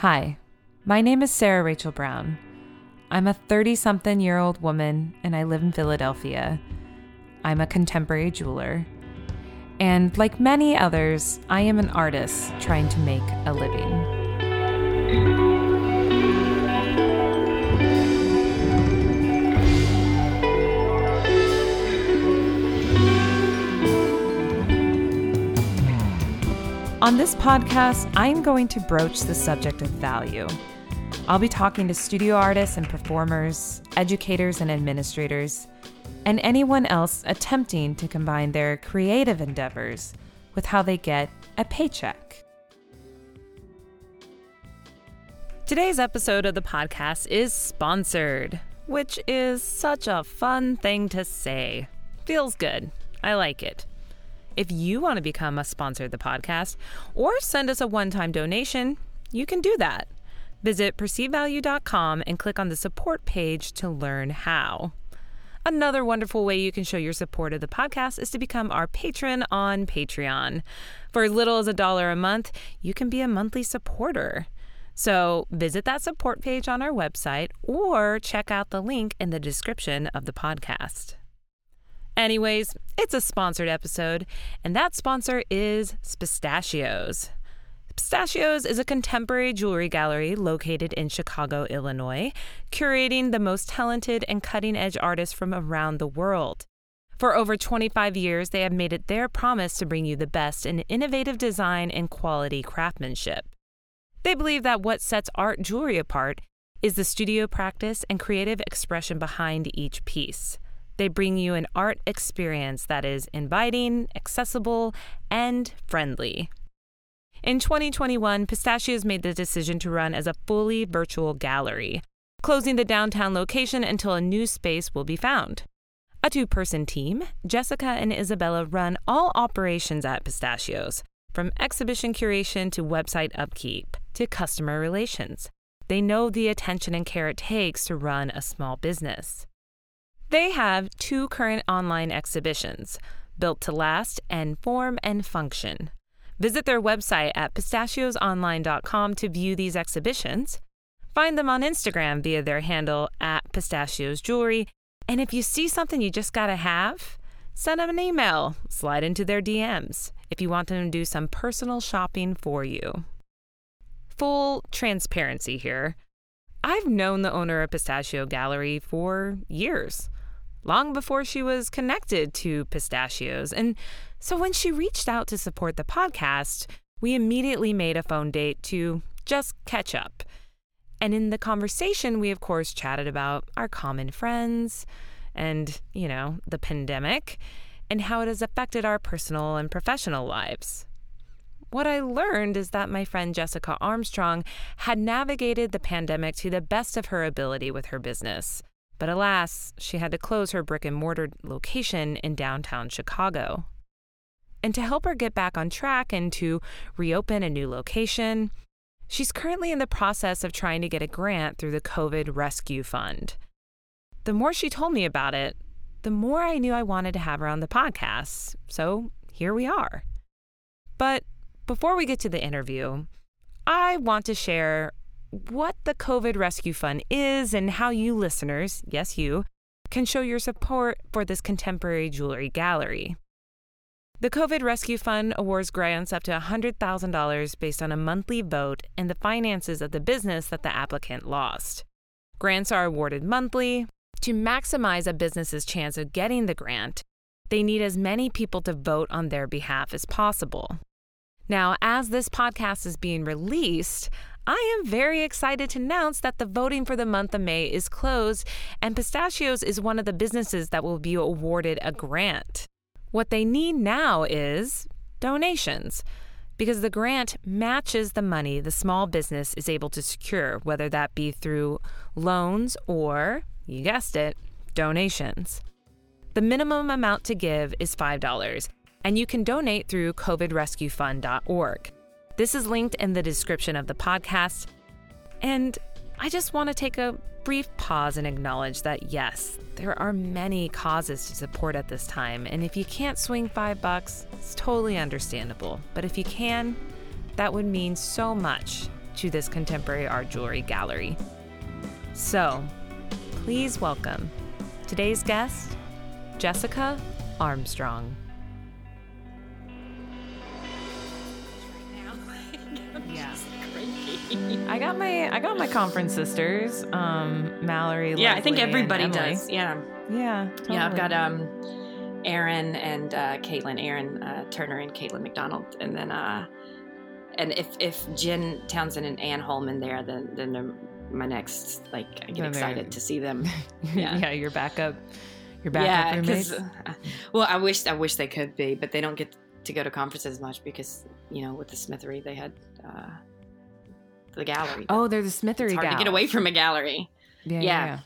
Hi, my name is Sarah Rachel Brown. I'm a 30 something year old woman and I live in Philadelphia. I'm a contemporary jeweler. And like many others, I am an artist trying to make a living. On this podcast, I'm going to broach the subject of value. I'll be talking to studio artists and performers, educators and administrators, and anyone else attempting to combine their creative endeavors with how they get a paycheck. Today's episode of the podcast is sponsored, which is such a fun thing to say. Feels good. I like it. If you want to become a sponsor of the podcast or send us a one time donation, you can do that. Visit perceivevalue.com and click on the support page to learn how. Another wonderful way you can show your support of the podcast is to become our patron on Patreon. For as little as a dollar a month, you can be a monthly supporter. So visit that support page on our website or check out the link in the description of the podcast. Anyways, it's a sponsored episode, and that sponsor is Pistachios. Pistachios is a contemporary jewelry gallery located in Chicago, Illinois, curating the most talented and cutting edge artists from around the world. For over 25 years, they have made it their promise to bring you the best in innovative design and quality craftsmanship. They believe that what sets art jewelry apart is the studio practice and creative expression behind each piece. They bring you an art experience that is inviting, accessible, and friendly. In 2021, Pistachios made the decision to run as a fully virtual gallery, closing the downtown location until a new space will be found. A two person team, Jessica and Isabella run all operations at Pistachios, from exhibition curation to website upkeep to customer relations. They know the attention and care it takes to run a small business. They have two current online exhibitions, Built to Last and Form and Function. Visit their website at pistachiosonline.com to view these exhibitions. Find them on Instagram via their handle at pistachiosjewelry. And if you see something you just gotta have, send them an email, slide into their DMs if you want them to do some personal shopping for you. Full transparency here. I've known the owner of Pistachio Gallery for years long before she was connected to pistachios. And so when she reached out to support the podcast, we immediately made a phone date to just catch up. And in the conversation, we of course chatted about our common friends and, you know, the pandemic and how it has affected our personal and professional lives. What I learned is that my friend Jessica Armstrong had navigated the pandemic to the best of her ability with her business. But alas, she had to close her brick and mortar location in downtown Chicago. And to help her get back on track and to reopen a new location, she's currently in the process of trying to get a grant through the COVID Rescue Fund. The more she told me about it, the more I knew I wanted to have her on the podcast. So here we are. But before we get to the interview, I want to share what the COVID Rescue Fund is and how you listeners, yes, you, can show your support for this contemporary jewelry gallery. The COVID Rescue Fund awards grants up to $100,000 based on a monthly vote and the finances of the business that the applicant lost. Grants are awarded monthly. To maximize a business's chance of getting the grant, they need as many people to vote on their behalf as possible. Now, as this podcast is being released, I am very excited to announce that the voting for the month of May is closed, and Pistachios is one of the businesses that will be awarded a grant. What they need now is donations, because the grant matches the money the small business is able to secure, whether that be through loans or, you guessed it, donations. The minimum amount to give is $5, and you can donate through covidrescuefund.org. This is linked in the description of the podcast. And I just want to take a brief pause and acknowledge that yes, there are many causes to support at this time. And if you can't swing five bucks, it's totally understandable. But if you can, that would mean so much to this contemporary art jewelry gallery. So, please welcome today's guest, Jessica Armstrong. I got my I got my conference sisters, um, Mallory. Yeah, I think everybody does. Yeah, Yeah, yeah. I've got um, Aaron and uh, Caitlin, Aaron uh, Turner and Caitlin McDonald, and then uh, and if if Jen Townsend and Ann Holman there, then then they're my next. Like I get Then excited to see them. yeah. Yeah. your backup, your backup yeah, roommates. because well, I wish I wish they could be, but they don't get to go to conferences much because you know with the Smithery they had uh, the gallery. Oh, they're the Smithery it's hard to get away from a gallery. Yeah, Yeah.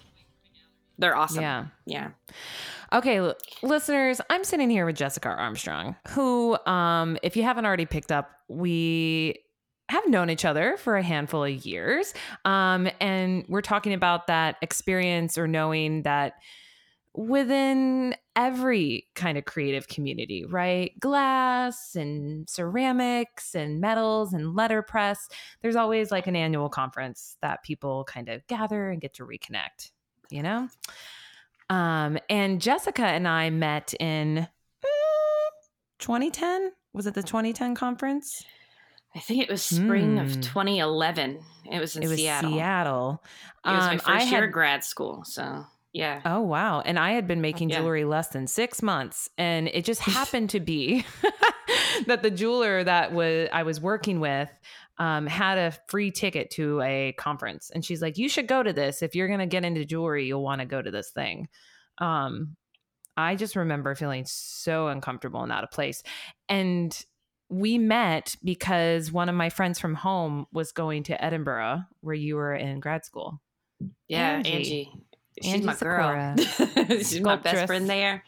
They're awesome. yeah. yeah. Okay, l- listeners, I'm sitting here with Jessica Armstrong, who, um, if you haven't already picked up, we have known each other for a handful of years. Um, and we're talking about that experience or knowing that within every kind of creative community, right? Glass and ceramics and metals and letterpress, there's always like an annual conference that people kind of gather and get to reconnect, you know? Um, and Jessica and I met in mm, 2010. Was it the 2010 conference? I think it was spring Hmm. of 2011. It was in it was Seattle. Seattle. It was my Um, first I year had- of grad school. So yeah. Oh wow! And I had been making Yeah. jewelry less than six months, and it just happened to be that the jeweler that was I was working with um, had a free ticket to a conference, and she's like, "You should go to this if you're going to get into jewelry. You'll want to go to this thing." Um, I just remember feeling so uncomfortable and out of place, and we met because one of my friends from home was going to Edinboro, where you were in grad school. Yeah, Angie. Angie. She's Angie my girl. She's my best friend there.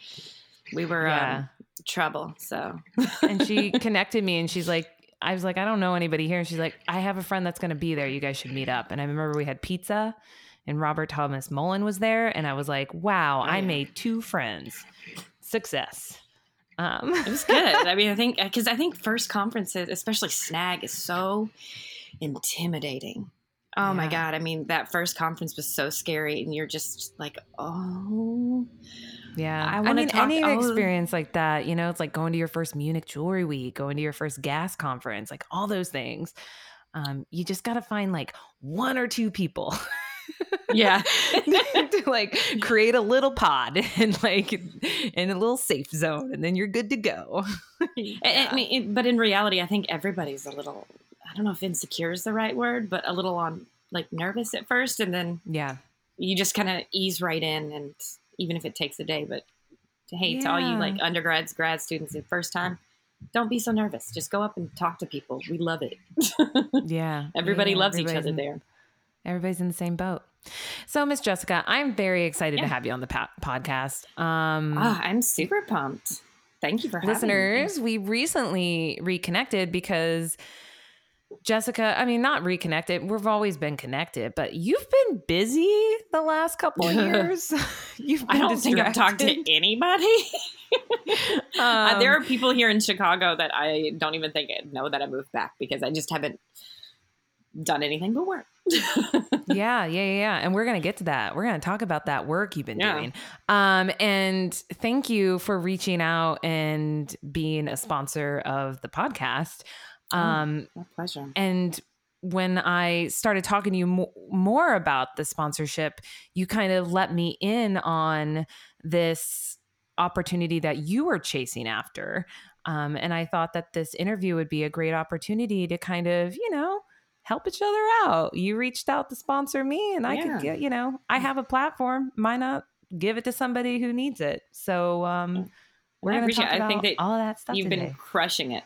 We were Yeah. um, trouble. So and she connected me and she's like i was like i don't know anybody here and she's like i have a friend that's going to be there you guys should meet up and i remember we had pizza and robert thomas mullen was there and i was like wow Oh, i yeah. made two friends success um it was good. I mean, I think because I think first conferences, especially Snag, is so intimidating. Oh my god! I mean, that first conference was so scary, and you're just like, oh, yeah I i, mean talk- any oh. experience like that you know it's like going to your first munich jewelry week going to your first gas conference like all those things um, you just got to find like one or two people yeah, to like create a little pod and like in a little safe zone and then you're good to go I, I mean, but in reality, I think everybody's a little. I don't know if insecure is the right word, but a little on like nervous at first, and then yeah you just kind of ease right in, and even if it takes a day, but hey, to all you like undergrads, grad students, the first time, don't be so nervous. Just go up and talk to people. We love it. yeah Everybody Yeah, loves each other in- there. everybody's in the same boat so miss jessica i'm very excited to have you on the po- podcast um Ah, I'm super pumped. Thank you for having listeners, we recently reconnected because Jessica, I mean, not reconnected. We've always been connected, but you've been busy the last couple of years. you've been I don't think I've talked to distracted. anybody. Uh, Um, there are people here in Chicago that I don't even think know that I moved back because I just haven't done anything but work. yeah, yeah, yeah, yeah. And we're gonna get to that. We're gonna talk about that work you've been Yeah. doing. Um, and thank you for reaching out and being a sponsor of the podcast. Oh. Um, My pleasure. and when I started talking to you mo- more about the sponsorship, you kind of let me in on this opportunity that you were chasing after. Um, and I thought that this interview would be a great opportunity to kind of, you know, help each other out. You reached out to sponsor me, and I Yeah. could get, you know, I have a platform. Why not give it to somebody who needs it? So um, we're I going to talk it. I about think that all that stuff You've today. been crushing it.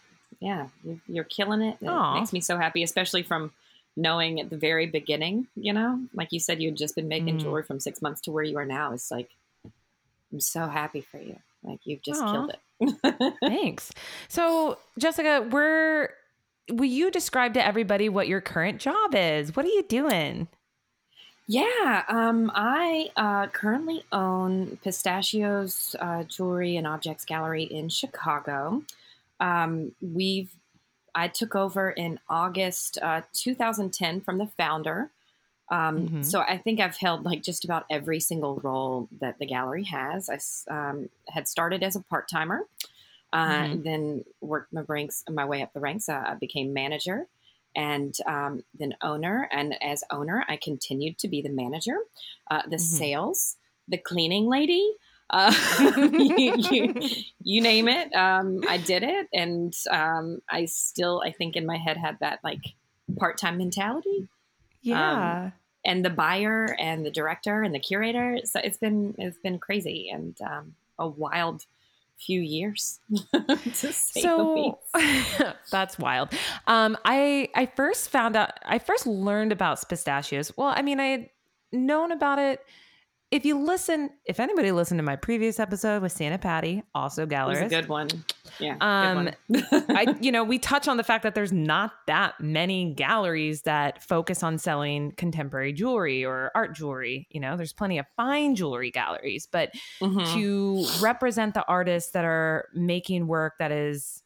Yeah, you- you're killing it. It Aw. makes me so happy, especially from knowing at the very beginning, you know, like you said, you had just been making Mm. jewelry from six months to where you are now. It's like, I'm so happy for you. Like you've just Aw. killed it. Thanks. So, Jessica, we're will you describe to everybody what your current job is? What are you doing? Yeah, um, I uh, currently own Pistachios uh, Jewelry and Objects Gallery in Chicago. Um, we've I took over in August uh, 2010 from the founder. Um, Mhm. So I think I've held like just about every single role that the gallery has. I um, had started as a part timer, uh, Mhm. then worked my ranks my way up the ranks. Uh, I became manager, and um, then owner. And as owner, I continued to be the manager, uh, the Mhm. sales, the cleaning lady. Uh, you, you- you name it, um, I did it, and um, I still, I think, in my head had that like part-time mentality Yeah. and the buyer and the director and the curator. So it's been it's been crazy and um, a wild few years to say the so least. that's wild. Um, I I first found out. I first learned about pistachios. Well, I mean, I had known about it. If you listen, if anybody listened to my previous episode with Sienna Patti, also gallerist, a good one. Yeah. Um, good one. I, you know, we touch on the fact that there's not that many galleries that focus on selling contemporary jewelry or art jewelry. You know, there's plenty of fine jewelry galleries, but Mhm. to represent the artists that are making work that is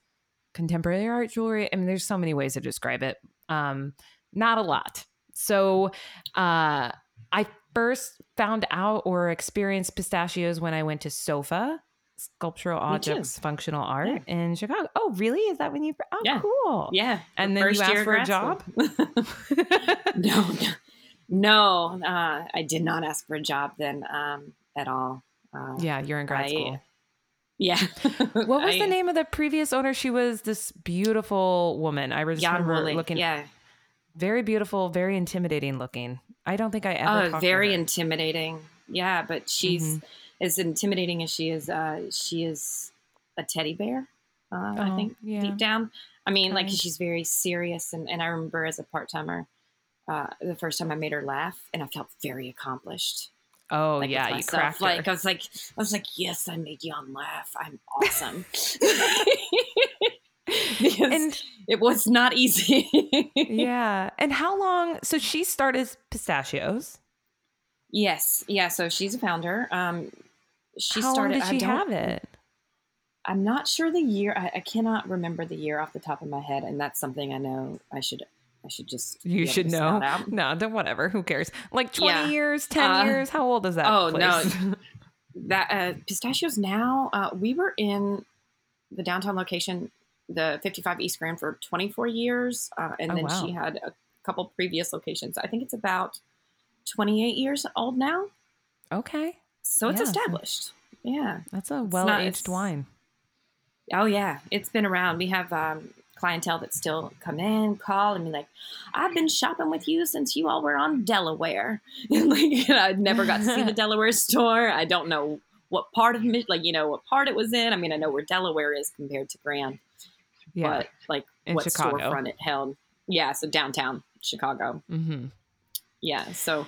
contemporary art jewelry, I mean, there's so many ways to describe it. Um, not a lot. So, uh, I first found out or experienced pistachios when I went to SOFA, Sculptural Objects Functional Art in Chicago. Oh, really? Is that when you? Oh, Yeah. cool. yeah. And the then you asked for a job? no, no, no uh, I did not ask for a job then um, at all. Uh, yeah, you're in grad I- school. Yeah. What was I- the name of the previous owner? She was this beautiful woman. I just Jan remember Woolley. looking Yeah. Very beautiful, very intimidating looking. I don't think I ever. Oh, very her. intimidating. Yeah, but she's Mhm. as intimidating as she is. Uh, she is a teddy bear. Uh, I Oh, think yeah. deep down. I mean, like she's very serious, and, and I remember as a part timer, uh, the first time I made her laugh, and I felt very accomplished. Oh like, yeah, you cracked Like. I was like, I was like, yes, I made Jan laugh. I'm awesome. because And it was not easy. yeah, and how long? So she started pistachios. Yes, yeah. So she's a founder. Um, she how started. long did she I don't, have it? I'm not sure the year. I, I cannot remember the year off the top of my head, and that's something I know I should. I should just. You should know. No, then whatever. Who cares? Like twenty Yeah. years, ten Uh, years. How old is that? oh, no. That uh, pistachios now. Uh, we were in the downtown location, the 55 East Grand, for 24 years, uh, and Oh, then wow. she had a couple previous locations. I think it's about 28 years old now, okay, so it's Yeah, so- established. Yeah. that's a well-aged wine. Oh yeah, it's been around. We have um, clientele that still come in, call, and be like, "I've been shopping with you since you all were on Delaware." And like, I'd never got to see the Delaware store. I don't know what part of like you know what part it was in. I mean, I know where Delaware is compared to Grand, Yeah. but like In what Chicago. storefront it held. Yeah, so downtown Chicago. mm-hmm. Yeah, so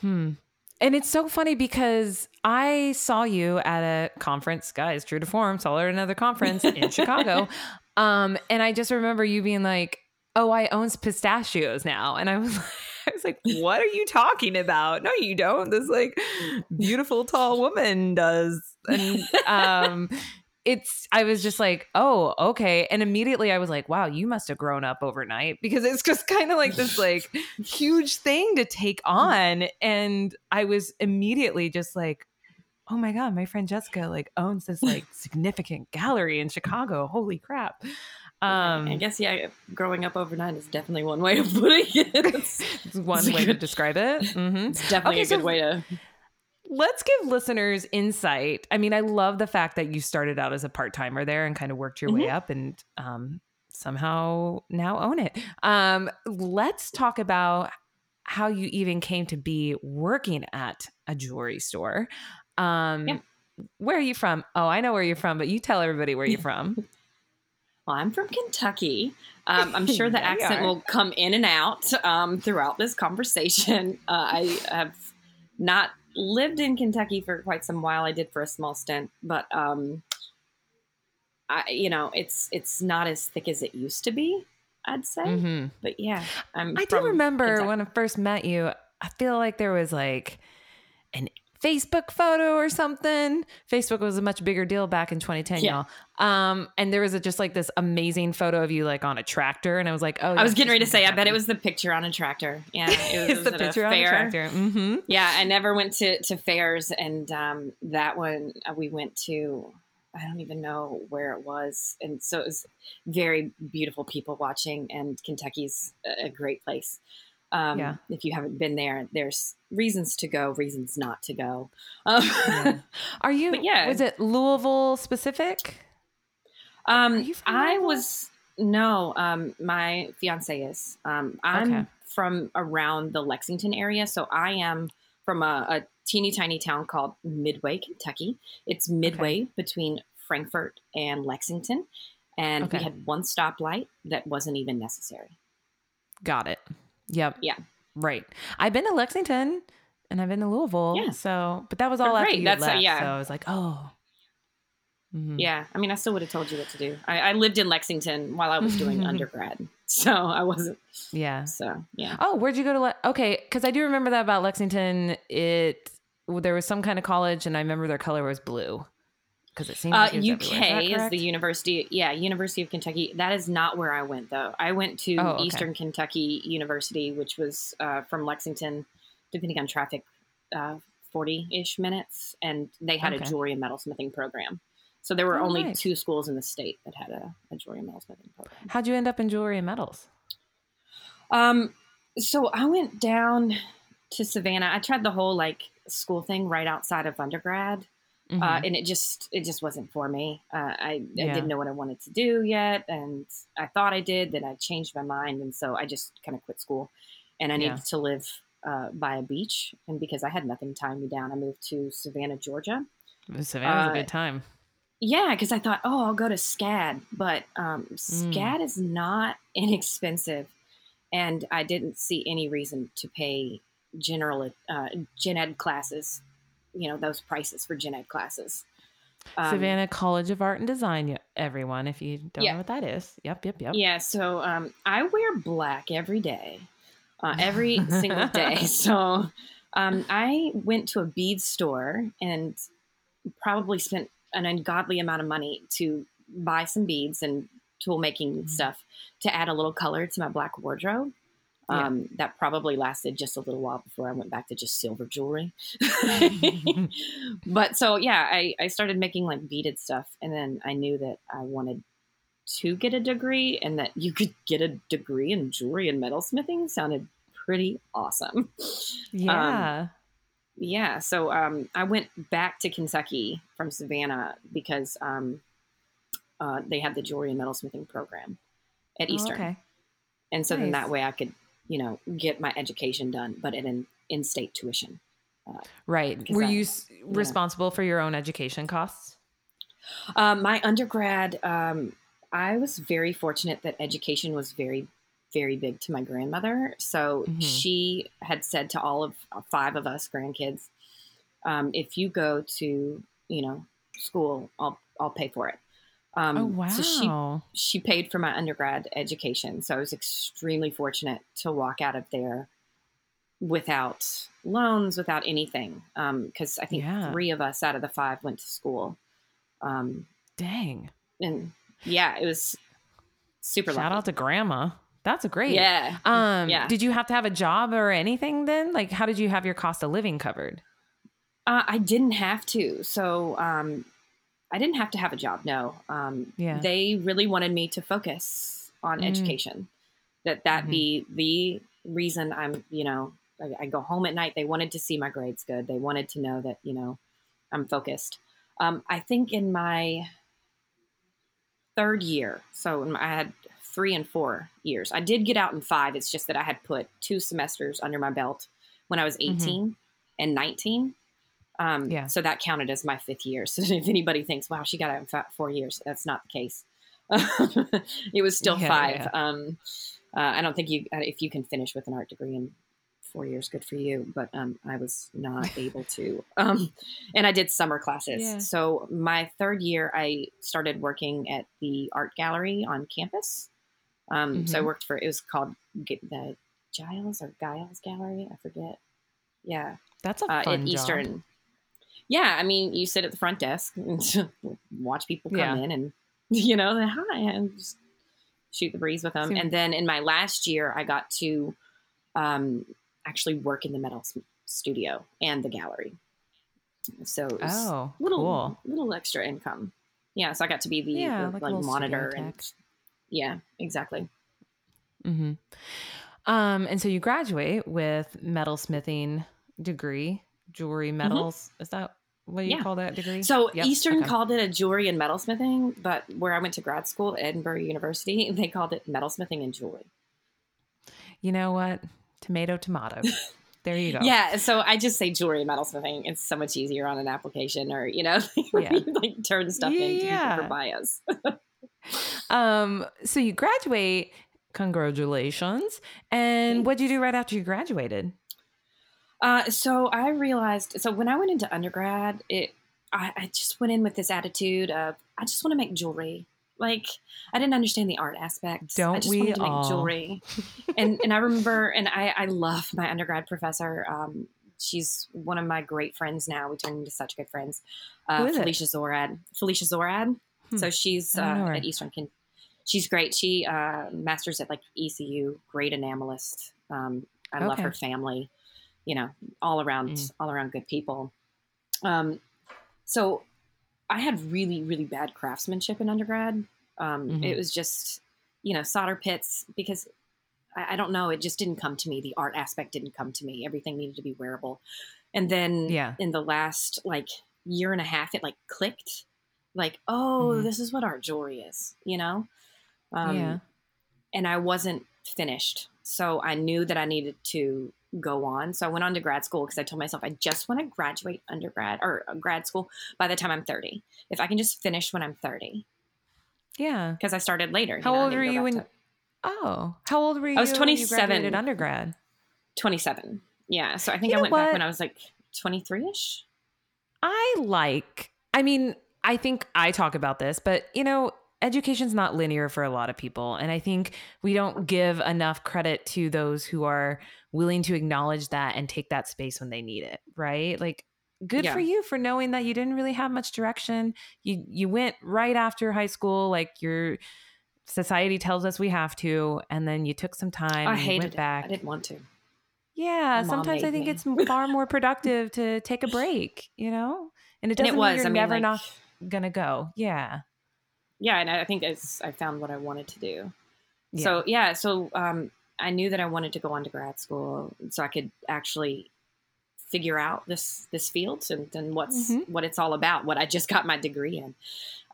Hmm. And it's so funny because I saw you at a conference, guys, true to form, saw her at another conference in Chicago. Um, and I just remember you being like, Oh, I own pistachios now. And I was like, I was like, what are you talking about? No, you don't. This like beautiful tall woman does. And um it's I was just like, oh, okay. And immediately I was like, wow, you must have grown up overnight because it's just kind of like this like huge thing to take on. And I was immediately just like, oh my God, my friend Jessica like owns this like significant gallery in Chicago. Holy crap. Um I guess yeah, growing up overnight is definitely one way of putting it. It's, one way to describe it. Mm-hmm. it's definitely Okay, a good so- way to. Let's give listeners insight. I mean, I love the fact that you started out as a part timer there and kind of worked your way up and um, somehow now own it. Um, let's talk about how you even came to be working at a jewelry store. Um, Yeah. Where are you from? Oh, I know where you're from, but you tell everybody where you're from. Well, I'm from Kentucky. Um, I'm sure the accent are. will come in and out um, throughout this conversation. Uh, I have not lived in Kentucky for quite some while. I did for a small stint, but um, I, you know, it's it's not as thick as it used to be. I'd say, hmm but yeah, I'm. I do remember Kentucky. when I first met you, I feel like there was like an Facebook photo or something. Facebook was a much bigger deal back in 2010, Yeah. y'all. Um, and there was a, just like this amazing photo of you like on a tractor, and I was like, oh, I was getting ready to say, I bet it was the picture on a tractor. Yeah, it was, it's was the a picture on fair. tractor. Mm-hmm. Yeah, I never went to, to fairs, and um, that one uh, we went to. I don't even know where it was, and so it was very beautiful people watching. And Kentucky's a a great place. Um, Yeah. If you haven't been there, there's reasons to go, reasons not to go. Um, Yeah. Are you? Yeah. Was it Louisville specific? Um, I was no. Um, my fiance is. Um, I'm Okay. from around the Lexington area, so I am from a, a teeny tiny town called Midway, Kentucky. It's midway between Frankfort and Lexington, and Okay. we had one stoplight that wasn't even necessary. Got it. Yep. Yeah. Right. I've been to Lexington and I've been to Louisville. Yeah. So, but that was all after right, you that's a- left. yeah. So I was like, oh. Mhm. Yeah, I mean, I still would have told you what to do. I, I lived in Lexington while I was doing undergrad, so I wasn't. Yeah. So yeah. Oh, where'd you go to? Le- okay, because I do remember that about Lexington. It there was some kind of college, and I remember their color was blue. Because it seems Uh, like UK is, is, the university. Yeah, University of Kentucky. That is not where I went though. I went to Oh, okay. Eastern Kentucky University, which was uh, from Lexington, depending on traffic, forty ish minutes, and they had Okay. a jewelry and metalsmithing program. So there were Oh, only nice. two schools in the state that had a, a jewelry and metalsmithing program. How'd you end up in jewelry and metals? Um, so I went down to Savannah. I tried the whole like school thing right outside of undergrad. Uh, Mhm. and it just it just wasn't for me. Uh, I, I didn't know what I wanted to do yet, and I thought I did. Then I changed my mind, and so I just kind of quit school. And I Yeah. needed to live uh, by a beach, and because I had nothing tying me down, I moved to Savannah, Georgia. Savannah's uh, a good time. Yeah, because I thought, oh, I'll go to SCAD, but um, Mm. SCAD is not inexpensive, and I didn't see any reason to pay general uh, gen ed classes. You know those prices for gen ed classes. Um, Savannah College of Art and Design, everyone, if you don't Yeah. know what that is. Yep, yep, yep. Yeah, so um, I wear black every day, uh, every single day. So um, I went to a bead store and probably spent an ungodly amount of money to buy some beads and tool making Mhm. stuff to add a little color to my black wardrobe. Yeah. Um, That probably lasted just a little while before I went back to just silver jewelry. but so yeah, I, I started making like beaded stuff, and then I knew that I wanted to get a degree, and that you could get a degree in jewelry and metalsmithing sounded pretty awesome. Yeah. Yeah, so um, I went back to Kentucky from Savannah because um, uh, they had the jewelry and metalsmithing program at Oh, Eastern, okay. and so then that way I could, you know, get my education done, but at an in-state tuition. Right. Were I- you s responsible for your own education costs? Um, my undergrad, um, I was very fortunate that education was very, very big to my grandmother. So Mhm. she had said to all of uh, five of us grandkids, um, if you go to, you know, school, I'll, I'll pay for it. Um, oh, wow. So she she paid for my undergrad education. So I was extremely fortunate to walk out of there without loans, without anything. Because I think Yeah. three of us out of the five went to school. Um, Dang. and yeah, it was super Shout out to grandma. That's great. Yeah. Um, Yeah. did you have to have a job or anything then? Like, how did you have your cost of living covered? Uh, I didn't have to. So um, I didn't have to have a job. No. Um, Yeah. They really wanted me to focus on Mm. education. That that Mhm. be the reason I'm. You know, I, I go home at night. They wanted to see my grades good. They wanted to know that you know I'm focused. Um, I think in my third year, so my- I had three and four years. I did get out in five. It's just that I had put two semesters under my belt when I was 18 and 19. Um, Yeah. So that counted as my fifth year. So if anybody thinks, wow, she got out in four years, that's not the case. it was still Yeah, five. yeah. Um, uh, I don't think you, uh, if you can finish with an art degree in four years, good for you. But um, I was not able to. Um, and I did summer classes. Yeah. So my third year, I started working at the art gallery on campus. Um, So I Mhm. worked for, it was called the Giles or Giles Gallery. I forget. Yeah That's a uh, fun at job. Eastern. Yeah, I mean, you sit at the front desk and watch people come Yeah. in and, you know, say hi and just shoot the breeze with them. And then in my last year, I got to um, actually work in the metal studio and the gallery. So it was Oh, little, cool. little extra income. Yeah. So I got to be the, Yeah, the, like like, monitor and yeah, exactly. hmm Um, and so you graduate with metalsmithing degree, jewelry metals. Is that what you Mm-hmm. Yeah. call that degree? So Yep, Eastern okay. called it a jewelry and metalsmithing, but where I went to grad school, Edinboro University, they called it metalsmithing and jewelry. You know what? Tomato, tomato. there you go. Yeah, so I just say jewelry and metalsmithing. It's so much easier on an application, or you know, Yeah. you, like turn stuff into people Yeah. for bios. Um, so you graduate. Congratulations. And what did you do right after you graduated? Uh, so I realized. So when I went into undergrad, it I, I just went in with this attitude of I just want to make jewelry. Like I didn't understand the art aspect. Don't just we wanted to make all? jewelry. and and I remember, and I I love my undergrad professor. Um, she's one of my great friends now. We turned into such good friends. Who Uh, is it? Felicia Szorad. Felicia Szorad. Hmm. So she's I uh, at Eastern. She's great. She uh, masters at like ECU. Great enamelist. Um, I love her family. You know, all around, Mm. all around good people. Um, so I had really, really bad craftsmanship in undergrad. Um, Mhm. It was just, you know, solder pits because I, I don't know. It just didn't come to me. The art aspect didn't come to me. Everything needed to be wearable. And then Yeah. in the last like year and a half, it like clicked. Like, oh, Mhm. this is what art jewelry is, you know? Um, yeah. and I wasn't finished. So I knew that I needed to go on. So I went on to grad school because I told myself I just want to graduate undergrad or uh, grad school by the time I'm 30. If I can just finish when I'm 30, Yeah. because I started later. How know, old were you when? to Oh, how old were you? I was when you 27. graduated undergrad. 27? Yeah. So I think You I went back when I was like 23 ish. I like, I mean, I think I talk about this, but you know, education's not linear for a lot of people. And I think we don't give enough credit to those who are willing to acknowledge that and take that space when they need it, right? Like, good Yeah. for you for knowing that you didn't really have much direction. You you went right after high school, like your society tells us we have to, and then you took some time I hated went it. back. I didn't want to. Yeah, mom sometimes I think me. it's far more productive to take a break, you know? And it doesn't it mean was. you're I mean, never like, not gonna go. Yeah. yeah. And I think it's, I found what I wanted to do. yeah. So yeah, so um, I knew that I wanted to go on to grad school so I could actually figure out this this field and, and what's Mhm. what it's all about. What I just got my degree in.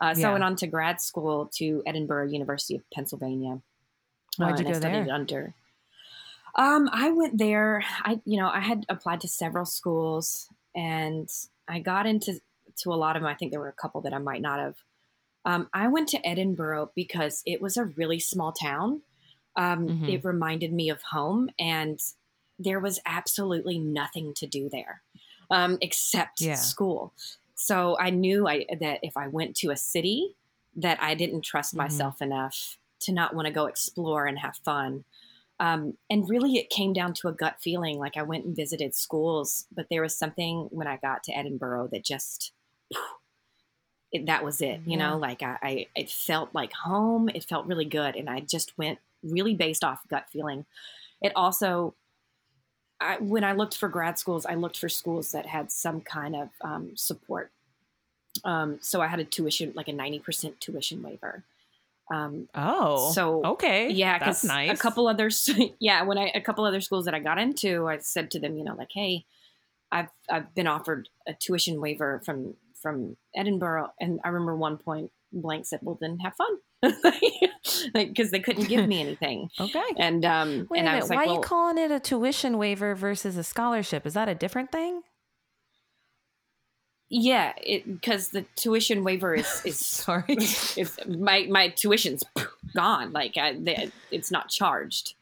Uh, so Yeah. I went on to grad school to Edinboro University of Pennsylvania. Why'd uh, you and I go studied there? Under. Um, I went there. I you know I had applied to several schools and I got into to a lot of them. I think there were a couple that I might not have. Um, I went to Edinboro because it was a really small town. Um, Mhm. It reminded me of home, and there was absolutely nothing to do there um, except Yeah. school. So I knew I, that if I went to a city, that I didn't trust Mhm. myself enough to not want to go explore and have fun. Um, and really, it came down to a gut feeling. Like I went and visited schools, but there was something when I got to Edinboro that just it, that was it. You Yeah. know, like I, I, it felt like home. It felt really good, and I just went really based off gut feeling. It also, I, when I looked for grad schools, I looked for schools that had some kind of um, support. Um, so I had a tuition, like a ninety percent tuition waiver. Um, Oh. So, okay. yeah, That's nice. A couple others, yeah. When I a couple other schools that I got into, I said to them, you know, like, hey, I've I've been offered a tuition waiver from from Edinboro, and I remember one point blank said, well, then have fun, like because they couldn't give me anything, Okay. and um, Wait and a I was Why like, are you calling it a tuition waiver versus a scholarship? Is that a different thing? yeah, because the tuition waiver is is Sorry. is my my tuition's gone, like I, they, it's not charged.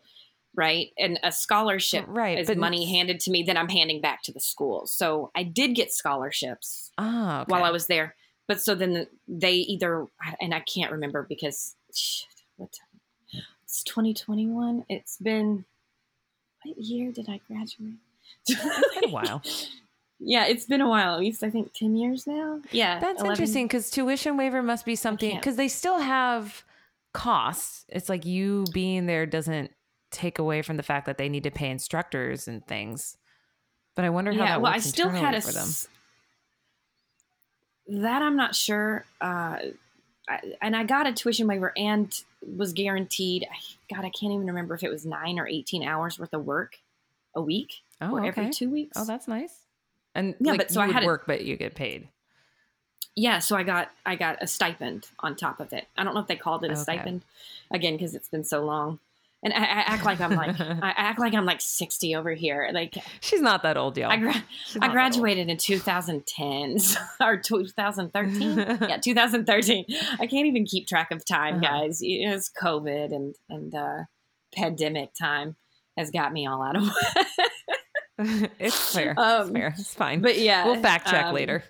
Right. And a scholarship right. is money handed to me that I'm handing back to the school. So I did get scholarships Ah, okay. while I was there. But so then they either, and I can't remember because what time? It's 2021. It's been, what year did I graduate? It's been a while. yeah, it's been a while. At least I think ten years now. Yeah, That's 11. interesting because tuition waiver must be something because they still have costs. It's like you being there doesn't take away from the fact that they need to pay instructors and things. But I wonder how Yeah, that well, I still had a for them. that I'm not sure. Uh, I, and I got a tuition waiver and was guaranteed. God, I can't even remember if it was nine or eighteen hours worth of work a week Oh, or okay. every two weeks. Oh, that's nice. And Yeah, like, but so you I had a- work, but you get paid. yeah, so I got I got a stipend on top of it. I don't know if they called it a Okay. stipend again because it's been so long. And I, I act like I'm like I act like I'm like sixty over here. Like She's not that old, y'all. I, gra- I not that old. graduated in 2010 or 2013. yeah, 2013. I can't even keep track of time, Uh-huh. guys. It's COVID and and uh, pandemic time has got me all out of it's fair. it's Um, fair. It's fine. But yeah, we'll fact check um, later.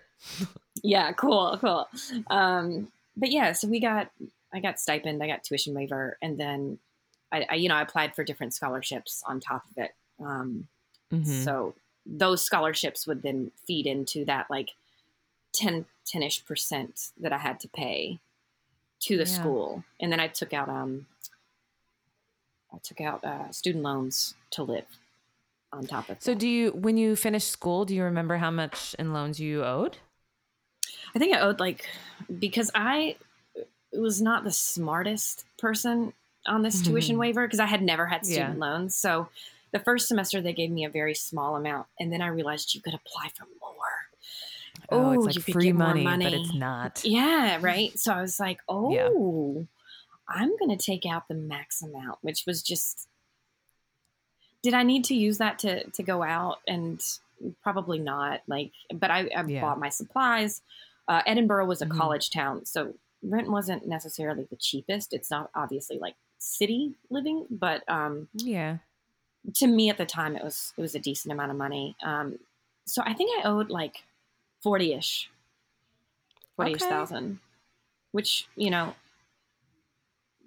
Yeah, cool, cool. Um, but yeah, so we got I got stipend, I got tuition waiver, and then I, I you know I applied for different scholarships on top of it. Um, Mhm. So those scholarships would then feed into that like 10 10ish percent that I had to pay to the Yeah. school. And then I took out um I took out uh, student loans to live on top of So that. do you when you finished school, do you remember how much in loans you owed? I think I owed like because I was not the smartest person on this tuition waiver because I had never had Yeah. student loans. So the first semester they gave me a very small amount and then I realized you could apply for more. Oh, it's Oh, like free more money, but it's not. Yeah, right. So I was like, oh, Yeah. I'm going to take out the max amount, which was just. Did I need to use that to to go out? And probably not. Like, but I, I Yeah. bought my supplies. Uh, Edinboro was a Mhm. college town, so rent wasn't necessarily the cheapest. It's not obviously like city living, but um, Yeah. to me at the time it was it was a decent amount of money. Um, so I think I owed like forty ish, forty ish Okay. thousand, which you know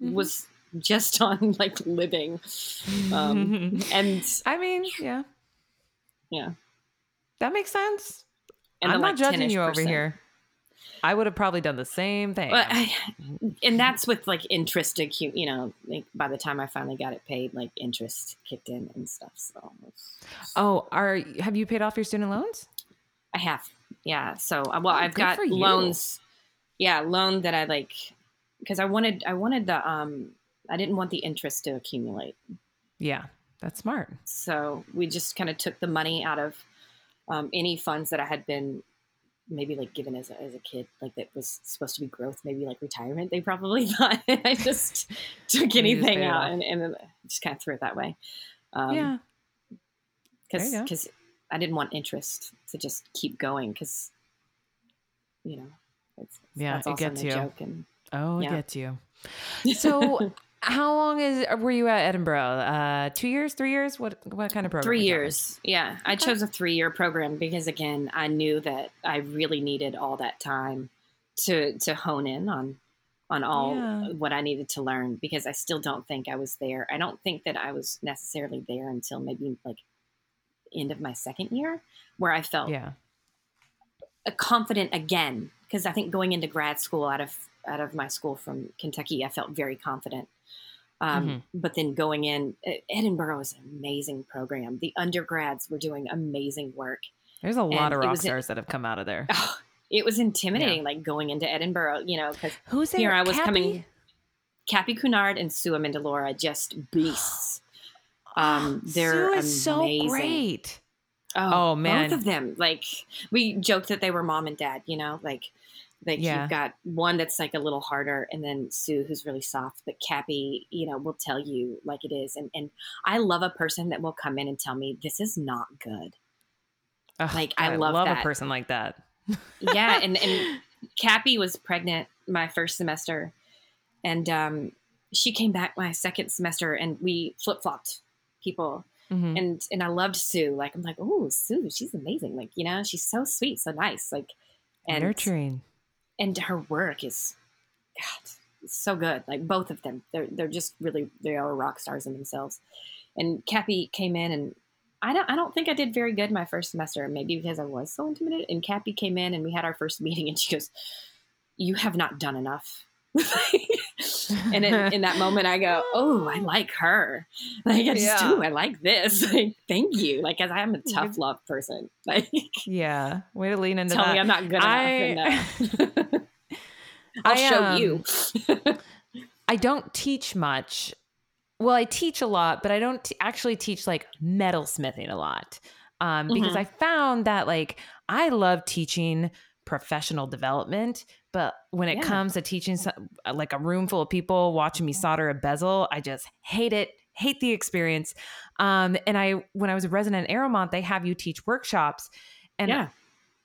Mhm. was just on like living, um, and I mean, yeah. Yeah. That makes sense. and I'm not judging you over percent. here. I would have probably done the same thing. But I, and that's with like interest, you know, like by the time I finally got it paid, like interest kicked in and stuff. So oh, are have you paid off your student loans? I have, yeah. So uh, well, Oh, I've got loans, yeah, loan that I like because I wanted, I wanted the, um, I didn't want the interest to accumulate. Yeah, that's smart. So we just kind of took the money out of um, any funds that I had been maybe like given as a, as a kid, like that was supposed to be growth, maybe like retirement. They probably thought I just took anything out and, and just kind of threw it that way. Um, yeah. Because because I didn't want interest to just keep going because you know it's, Yeah, that's it gets you. joke and Oh, it yeah. gets you. So, how long is were you at Edinboro? Uh, two years, three years? What what kind of program? three years yeah I chose a three year program because again I knew that I really needed all that time to to hone in on on all Yeah. what I needed to learn because I still don't think I was there I don't think that I was necessarily there until maybe like end of my second year where I felt Yeah. uh, confident again because I think going into grad school out of out of my school from Kentucky, I felt very confident. Um, Mhm. But then going in, Edinboro is an amazing program. The undergrads were doing amazing work. There's a lot And of rock was in- stars that have come out of there. Oh, it was intimidating, like going into Edinboro, you know, because Who's there? here I was Cappy? coming. Cappy Counard and Sue Amendolara, just beasts. Um, they're Sue is so great. Oh, Oh, man. both of them. Like we joked that they were mom and dad. You know, like like Yeah. you've got one that's like a little harder, and then Sue who's really soft. But Cappy, you know, will tell you like it is. And and I love a person that will come in and tell me this is not good. Ugh, Like, I God, love a that. person like that. Yeah, and and Cappy was pregnant my first semester, and um, she came back my second semester, and we flip flopped people Mhm. and and I loved Sue. Like I'm like, oh, Sue, she's amazing. Like you know, she's so sweet, so nice. Like and Nurturing. And her work is, God, so good. Like both of them, they're they're just really they are rock stars in themselves. And Cappy came in and I don't I don't think I did very good my first semester, maybe because I was so intimidated. And Cappy came in and we had our first meeting and she goes, You have not done enough. and in, in, that moment I go, Oh, I like her. Like I just yeah. do, I like this. Like, thank you. Like as I'm a tough love person. Like Yeah. Way to lean into tell that. me I'm not good I, enough. I'll I, show um, you. I don't teach much well, I teach a lot, but I don't t- actually teach like metalsmithing a lot um, because mm-hmm. I found that like I love teaching professional development, but when it yeah. comes to teaching some, uh, like a room full of people watching me solder a bezel, I just hate it. Hate the experience. Um, and I, when I was a resident in Arrowmont, they have you teach workshops, and yeah.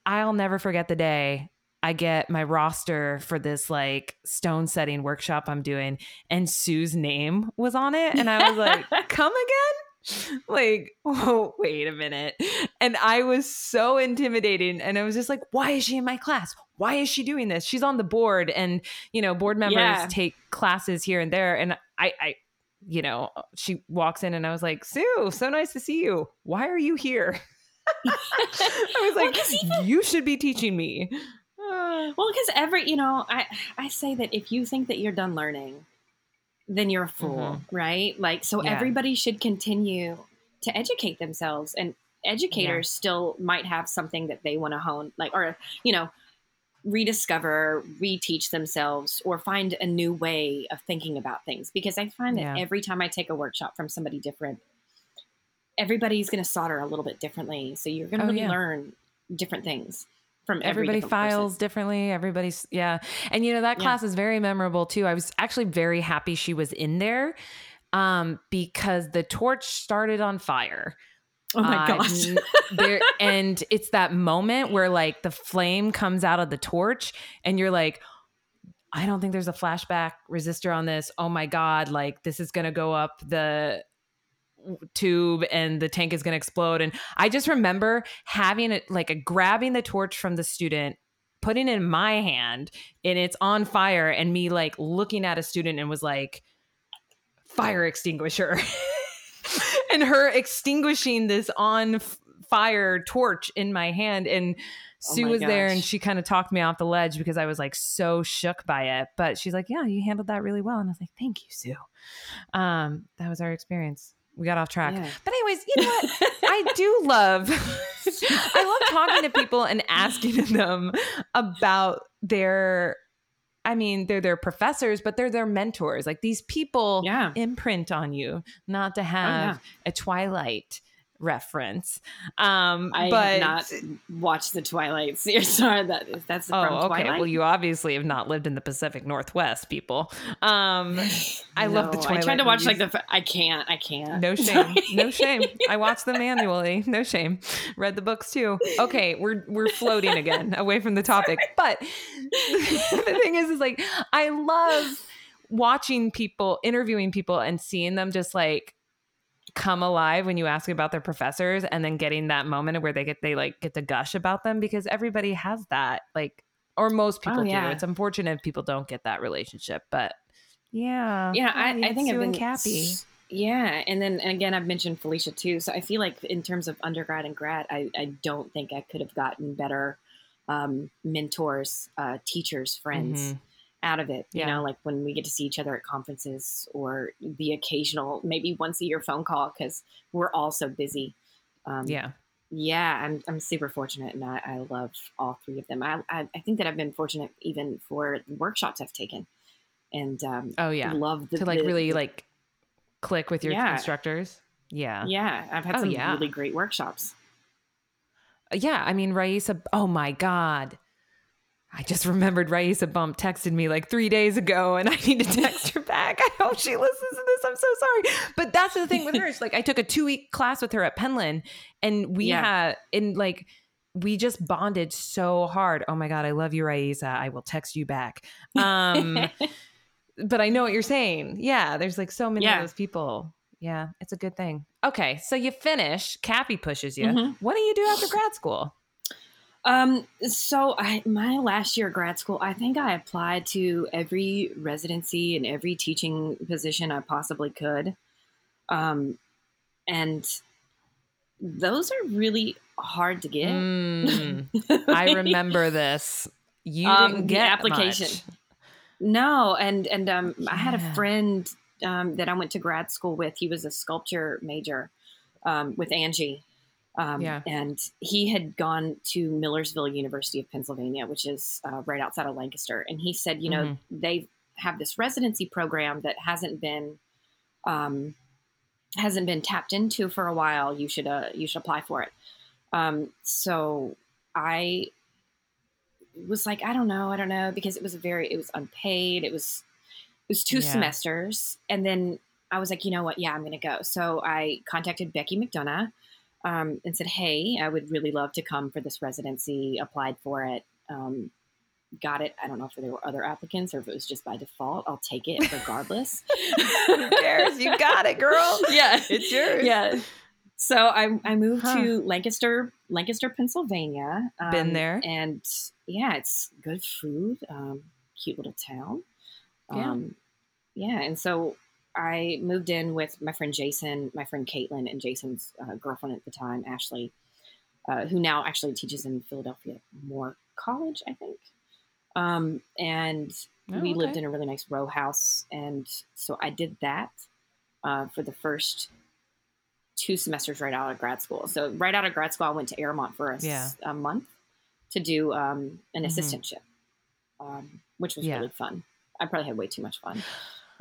I'll never forget the day I get my roster for this like stone setting workshop I'm doing, and Sue's name was on it. And I was like, come again? Like, oh, wait a minute. And I was so intimidating. And I was just like, why is she in my class? Why is she doing this? She's on the board, and you know, board members yeah. take classes here and there. And I, I, you know, uh, she walks in and I was like, Sue, so nice to see you. Why are you here? I was like, well, even- you should be teaching me. well, because every you know, I I say that if you think that you're done learning, then you're a fool, mm-hmm. right? Like, so yeah. everybody should continue to educate themselves, and educators yeah. still might have something that they want to hone, like, or you know, rediscover, reteach themselves, or find a new way of thinking about things. Because I find that every time I take a workshop from somebody different, everybody's going to solder a little bit differently. So you're going to oh, learn different things from everybody files person. differently everybody's yeah and you know that class yeah. is very memorable too i was actually very happy she was in there um because the torch started on fire oh my uh, gosh there and it's that moment where like the flame comes out of the torch and you're like I don't think there's a flashback arrestor on this. Oh my God, like this is going to go up the tube and the tank is going to explode and i just remember having it like a grabbing the torch from the student putting it in my hand and it's on fire and me like looking at a student and was like fire extinguisher and her extinguishing this on fire torch in my hand and oh Sue oh was gosh. there and she kind of talked me off the ledge because I was like so shook by it. But she's like, Yeah, you handled that really well. And I was like, Thank you, Sue. Um, that was our experience we got off track. Yeah. But anyways, you know what? I do love I love talking to people and asking them about their I mean, they're their professors, but they're their mentors. Like these people yeah. imprint on you not to have oh, yeah. a Twilight reference. Um, I but, have not watched the Twilight series. Sorry, that that's oh, from okay. Well, you obviously have not lived in the Pacific Northwest, people. Um, I no, love the Twilight. I tried to watch movies. like the. I can't. I can't. No shame. no shame. I watched them annually. No shame. Read the books too. Okay, we're we're floating again away from the topic, but the thing is, is like I love watching people interviewing people and seeing them just like come alive when you ask about their professors and then getting that moment where they get they like get to gush about them because everybody has that like or most oh, people oh, yeah. do it's unfortunate if people don't get that relationship but yeah. Yeah i, I think i've been happy yeah and then and again i've mentioned felicia too so i feel like in terms of undergrad and grad i, I don't think i could have gotten better um, mentors uh, teachers friends. Mm-hmm out of it. You yeah. know, like when we get to see each other at conferences or the occasional, maybe once a year phone call because we're all so busy. Um, yeah. Yeah, I'm, I'm super fortunate and I, I love all three of them. I, I, I, think that I've been fortunate even for the workshops I've taken. And um, oh, yeah. Love the, to like the, really the, like click with your yeah. instructors. Yeah. Yeah. I've had oh, some yeah. really great workshops. Yeah. I mean, Raissa, oh my God I just remembered Raissa Bump texted me like three days ago and I need to text her back. I hope she listens to this. I'm so sorry. But that's the thing with her. It's like I took a two week class with her at Penland and we yeah. had in like we just bonded so hard. Oh my God, I love you, Raissa. I will text you back. Um but I know what you're saying. Yeah, there's like so many yeah. of those people. Yeah, it's a good thing. Okay, so you finish, Cappy pushes you. Mm-hmm. What do you do after grad school? Um, so I my last year of grad school, I think I applied to every residency and every teaching position I possibly could. Um, and those are really hard to get. Mm, I remember this. You Um, didn't the get application. much. No, and and um, I had a friend um, that I went to grad school with. He was a sculpture major um, with Angie. Um, Yeah. And he had gone to Millersville University of Pennsylvania, which is uh, right outside of Lancaster. And he said, you know, Mm-hmm. they have this residency program that hasn't been um, hasn't been tapped into for a while. You should uh, you should apply for it. Um, so I was like, I don't know, I don't know, because it was a very, it was unpaid. It was, it was two Yeah. semesters, and then I was like, you know what? Yeah, I'm going to go. So I contacted Becky McDonough um, and said, hey, I would really love to come for this residency. Applied for it. Um, got it. I don't know if there were other applicants or if it was just by default. I'll take it regardless. Who cares? You got it, girl. yeah, It's yours. yeah. So I, I moved Huh. to Lancaster, Lancaster, Pennsylvania. Been um, there. and yeah, it's good food. Um, cute little town. Yeah. Um, yeah, and so I moved in with my friend Jason, my friend Caitlin, and Jason's uh, girlfriend at the time, Ashley, uh, who now actually teaches in Philadelphia Moore College, I think. Um, and Oh, we lived in a really nice row house, and so I did that uh, for the first two semesters right out of grad school. So right out of grad school, I went to Arrowmont for a, s- Yeah. a month to do um, an Mhm. assistantship, um, which was Yeah. really fun. I probably had way too much fun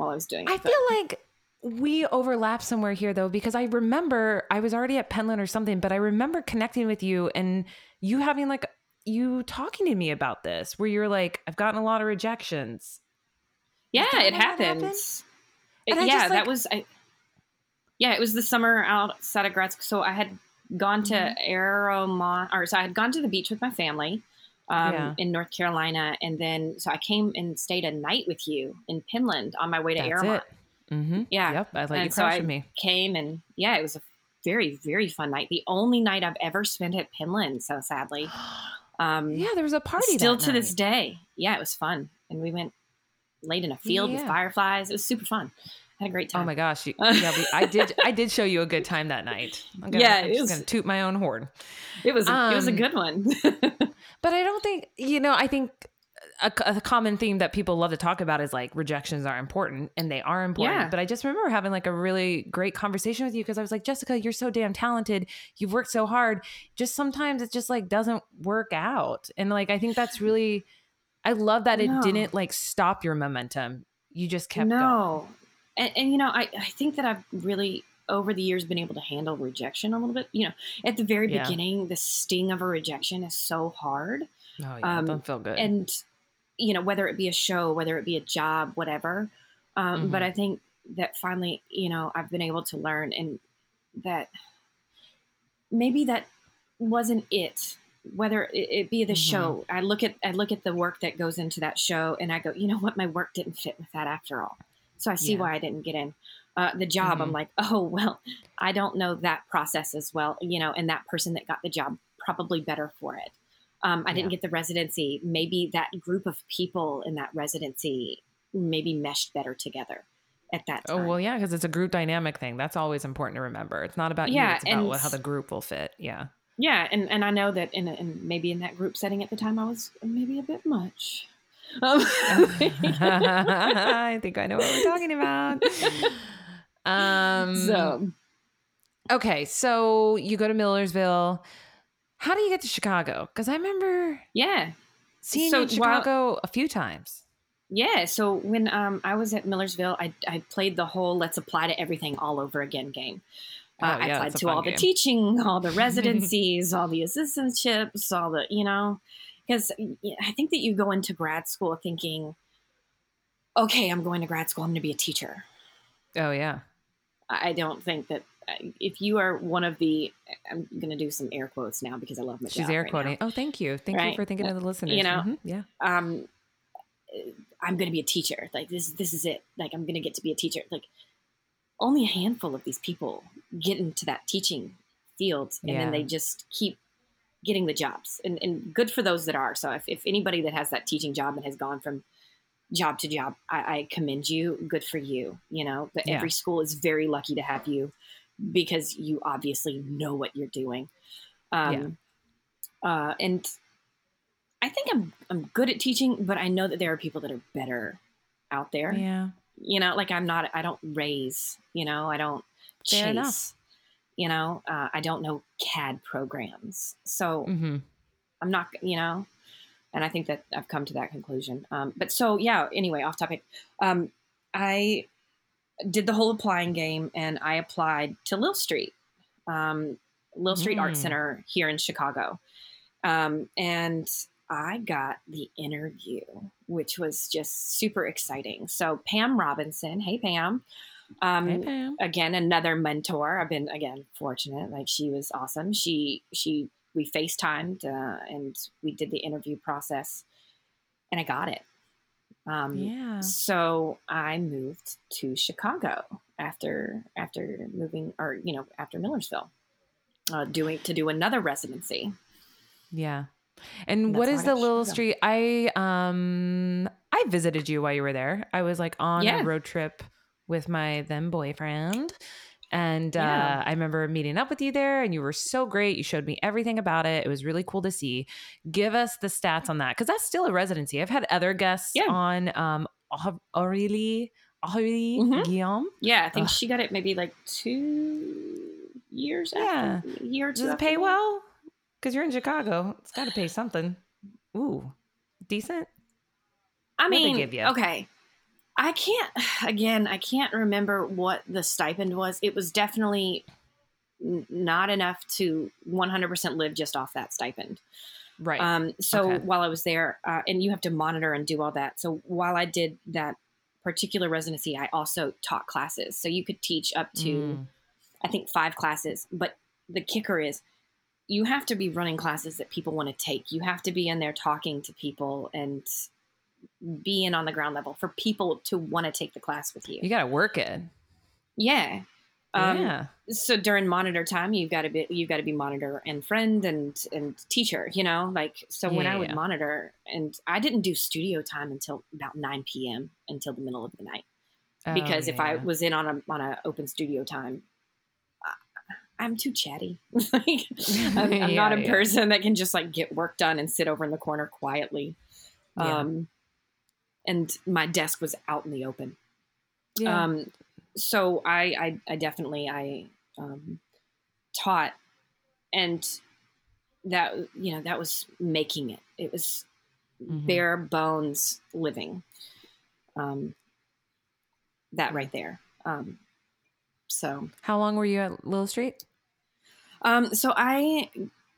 while I was doing it. I but- feel like we overlap somewhere here though, because I remember I was already at Penland or something, but I remember connecting with you and you having like you talking to me about this, where you're like, I've gotten a lot of rejections. yeah, it when that happened? happens. And I yeah, just, that was. I, yeah, it was the summer outside of grad school. So I had gone to Mhm. Arrowmont, or so I had gone to the beach with my family um, Yeah. in North Carolina, and then so I came and stayed a night with you in Penland on my way to That's Arrowmont. Mm-hmm. Yeah, Yep. I let you And so crash I- with me. came and yeah, it was a very very fun night. The only night I've ever spent at Penland, so sadly. Um, yeah, there was a party. still to this day. Yeah, it was fun, and we went laid in a field with fireflies. It was super fun. Had a great time. Oh my gosh! You, yeah, we, I did. I did show you a good time that night. I'm gonna, Yeah, I'm it just was- gonna toot my own horn. It was a, it was a Um, good one. But I don't think you know. I think a, a common theme that people love to talk about is like rejections are important, and they are important. Yeah. But I just remember having like a really great conversation with you because I was like, Jessica, you're so damn talented. You've worked so hard. Just sometimes it just like doesn't work out, and like I think that's really. I love that it No. didn't like stop your momentum. You just kept going. And, and you know, I I think that I've really over the years been able to handle rejection a little bit. You know, at the very Yeah. beginning, the sting of a rejection is so hard, Oh yeah, Um, don't feel good. and you know, whether it be a show, whether it be a job, whatever. Um, But Mhm. I think that finally, you know, I've been able to learn and that maybe that wasn't it whether it, be the Mhm. show i look at i look at the work that goes into that show and i go you know what my work didn't fit with that after all so i see Yeah. why i didn't get in uh, the job i'm Mhm. like oh well i don't know that process as well you know and that person that got the job probably better for it um, i didn't get the residency maybe that group of people in that residency maybe meshed better together at that time. Oh well, yeah, because it's a group dynamic thing. That's always important to remember. It's not about you; Yeah, it's about what, how the group will fit. Yeah. Yeah, and, and I know that in, in maybe in that group setting at the time I was maybe a bit much. Um, I think I know what we're talking about. Um. so okay, so you go to Millersville. How do you get to Chicago? Because I remember yeah, seeing So you in while- Chicago a few times. yeah. So when um, I was at Millersville, I, I played the whole "let's apply to everything all over again" game. Oh, Uh, I applied to all game. the teaching, all the residencies, all the assistantships, all the you know, because I think that you go into grad school thinking, okay, I'm going to grad school, I'm going to be a teacher. Oh yeah. I don't think that if you are one of the, I'm going to do some air quotes now because I love my She's air right quoting. Oh, thank you. Thank you for thinking of the listeners. you know, Mhm, Yeah. Um, I'm going to be a teacher. Like this, this is it. Like I'm going to get to be a teacher. Like only a handful of these people get into that teaching field, and Yeah. then they just keep getting the jobs. And and good for those that are. So if, if anybody that has that teaching job and has gone from job to job, I, I commend you. Good for you. You know, but Yeah. every school is very lucky to have you because you obviously know what you're doing. Um, uh, and I think I'm I'm good at teaching, but I know that there are people that are better out there. Yeah. You know, like I'm not. I don't raise. You know, I don't Fair chase. enough. You know, uh, I don't know CAD programs, so Mm-hmm. I'm not. You know, and I think that I've come to that conclusion. Um, but so yeah. Anyway, off topic. Um, I did the whole applying game, and I applied to Lillstreet, um, Lillstreet Art Mm. Center here in Chicago, um, and I got the interview, which was just super exciting. So Pam Robinson, hey Pam, um, Hey, again another mentor. I've been again fortunate. Like she was awesome. She she we FaceTimed uh, and we did the interview process, and I got it. Um, Yeah. So I moved to Chicago after after moving, or you know, after Millersville, uh, doing to do another residency. Yeah. And And what is the little Chicago. street? I um I visited you while you were there. I was like on Yeah. a road trip with my then boyfriend. And Yeah. uh, I remember meeting up with you there, and you were so great. You showed me everything about it. It was really cool to see. Give us the stats on that because that's still a residency. I've had other guests Yeah. on um, Au- Aurélie, Aurélie Mhm. Guillaume. Yeah, I think Ugh. she got it maybe like two years Yeah. after, year. Does it pay that. well? Because you're in Chicago. It's got to pay something. Ooh, decent. I mean, give you? okay. I can't, again, I can't remember what the stipend was. It was definitely n- not enough to 100% live just off that stipend. Right. Um, so Okay. while I was there, uh, and you have to monitor and do all that. So while I did that particular residency, I also taught classes. So you could teach up to, Mm. I think, five classes. But the kicker is you have to be running classes that people want to take. You have to be in there talking to people and being on the ground level for people to want to take the class with you. You got to work it. Yeah. Um, yeah. so during monitor time you've got to be you've got to be monitor and friend and and teacher you know like so when Yeah, i would yeah. monitor and i didn't do studio time until about 9 p.m until the middle of the night because Oh, if i was in on a on a open studio time I- i'm too chatty like i'm, I'm Yeah, not a yeah. person that can just like get work done and sit over in the corner quietly Yeah. um and my desk was out in the open yeah. um, so I, I, I definitely I um, taught, and that you know that was making it. It was Mhm. bare bones living. Um, that right there. Um, so How long were you at Lillstreet? um, so I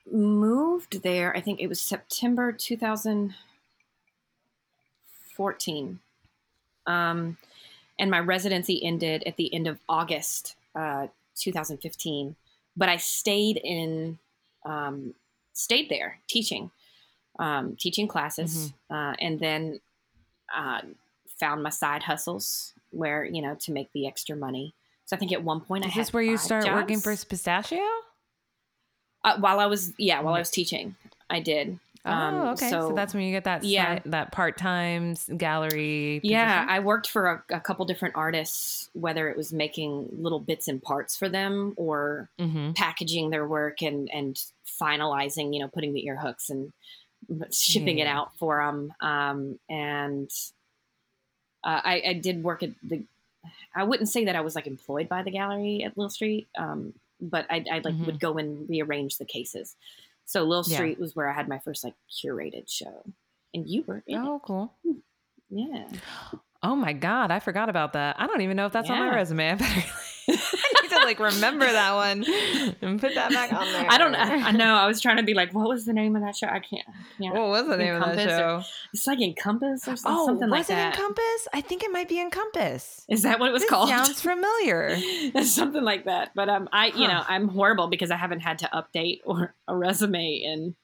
moved there. I think it was September 2014. Um, and my residency ended at the end of August uh, 2015. But I stayed in, um, stayed there teaching, um, teaching classes, uh, and then uh, found my side hustles where you know to make the extra money. So I think at one point I Is this where you start working for. Pistachio? Uh, while I was yeah, while I was teaching, I did. Um, oh, okay. So, so- that's when you get that Yeah. yeah. that part time gallery. Yeah. I worked for a, a couple different artists, whether it was making little bits and parts for them or Mhm. packaging their work and and finalizing, you know, putting the ear hooks and shipping it out for them. Um, and uh, I, I did work at the. I wouldn't say that I was like employed by the gallery at Lillstreet, um, but I, I like Mhm. would go and rearrange the cases. So Lil Yeah. Street was where I had my first like curated show, and you were in it. Oh, cool. Yeah. Oh my god, I forgot about that. I don't even know if that's on my Yeah. resume. I better I need to like remember that one and put that back on there. I don't. I, I know. I was trying to be like, what was the name of that show? I can't. Yeah. What was the name of that Encompass or- show? It's like Encompass or some- Oh, something like that. was it. Encompass? I think it might be Encompass. Is that what it was This called? Sounds familiar. something like that. But um, I, you Huh. know, I'm horrible because I haven't had to update or a resume in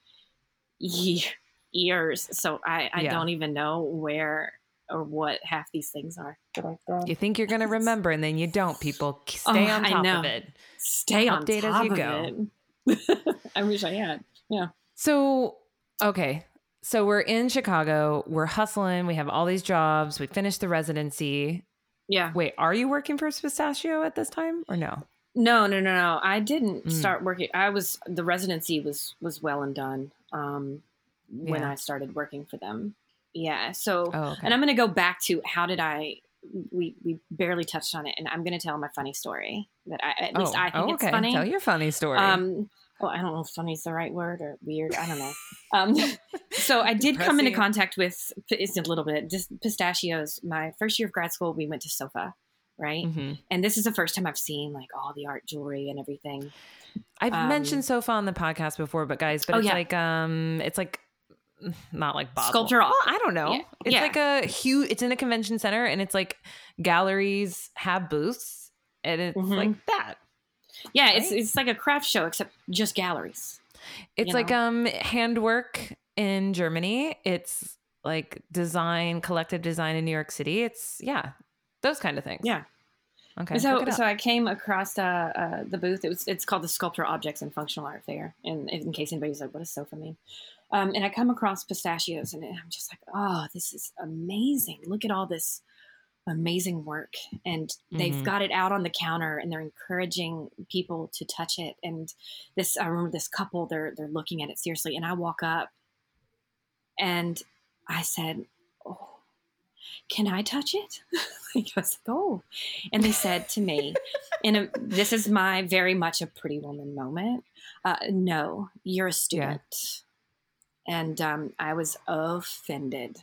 years, so I, I Yeah. don't even know where or what half these things are. But I've done. You think you're gonna remember, and then you don't. People stay Oh, on I top know. of it. Stay on Update as top you of go. it. I wish I had. Yeah. So, okay. So we're in Chicago. We're hustling. We have all these jobs. We finished the residency. Yeah. Wait, are you working for Pistachio at this time or no? No, no, no, no. I didn't Mm. start working. I was the residency was was well and done um, when Yeah. I started working for them. Yeah. So, Oh, okay. and I'm going to go back to how did I? We we barely touched on it, and I'm going to tell my funny story that I at least oh, I think oh, it's funny. Tell your funny story. Um, well, I don't know if funny is the right word or weird. I don't know. Um, so I did come into contact with it's a little bit just pistachios. My first year of grad school, we went to SOFA, right? Mhm. And this is the first time I've seen like all the art jewelry and everything. I've um, mentioned Sofa on the podcast before, but guys, but Oh, it's yeah. like um, it's like not like Basel. Sculpture Well, I don't know. Yeah. It's Yeah. like a huge. It's in a convention center, and it's like galleries have booths, and it's Mhm. like that. Yeah, it's Right? it's like a craft show except just galleries. It's like know? um handwork in Germany. It's like design, collective design in New York City. It's yeah, those kind of things. Yeah. Okay. so look it up. so I came across uh, uh, the booth. It was it's called the Sculpture Objects and Functional Art Fair. And in case anybody's like, what does SOFA mean? Um, and I come across pistachios, and I'm just like, oh, this is amazing! Look at all this amazing work, and they've Mhm. got it out on the counter, and they're encouraging people to touch it. And this, I remember this couple, they're they're looking at it seriously, and I walk up, and I said, oh. Can I touch it? I was like, oh. And they said to me, and a, this is my very much a pretty woman moment. Uh, no, you're a student. And um, I was offended.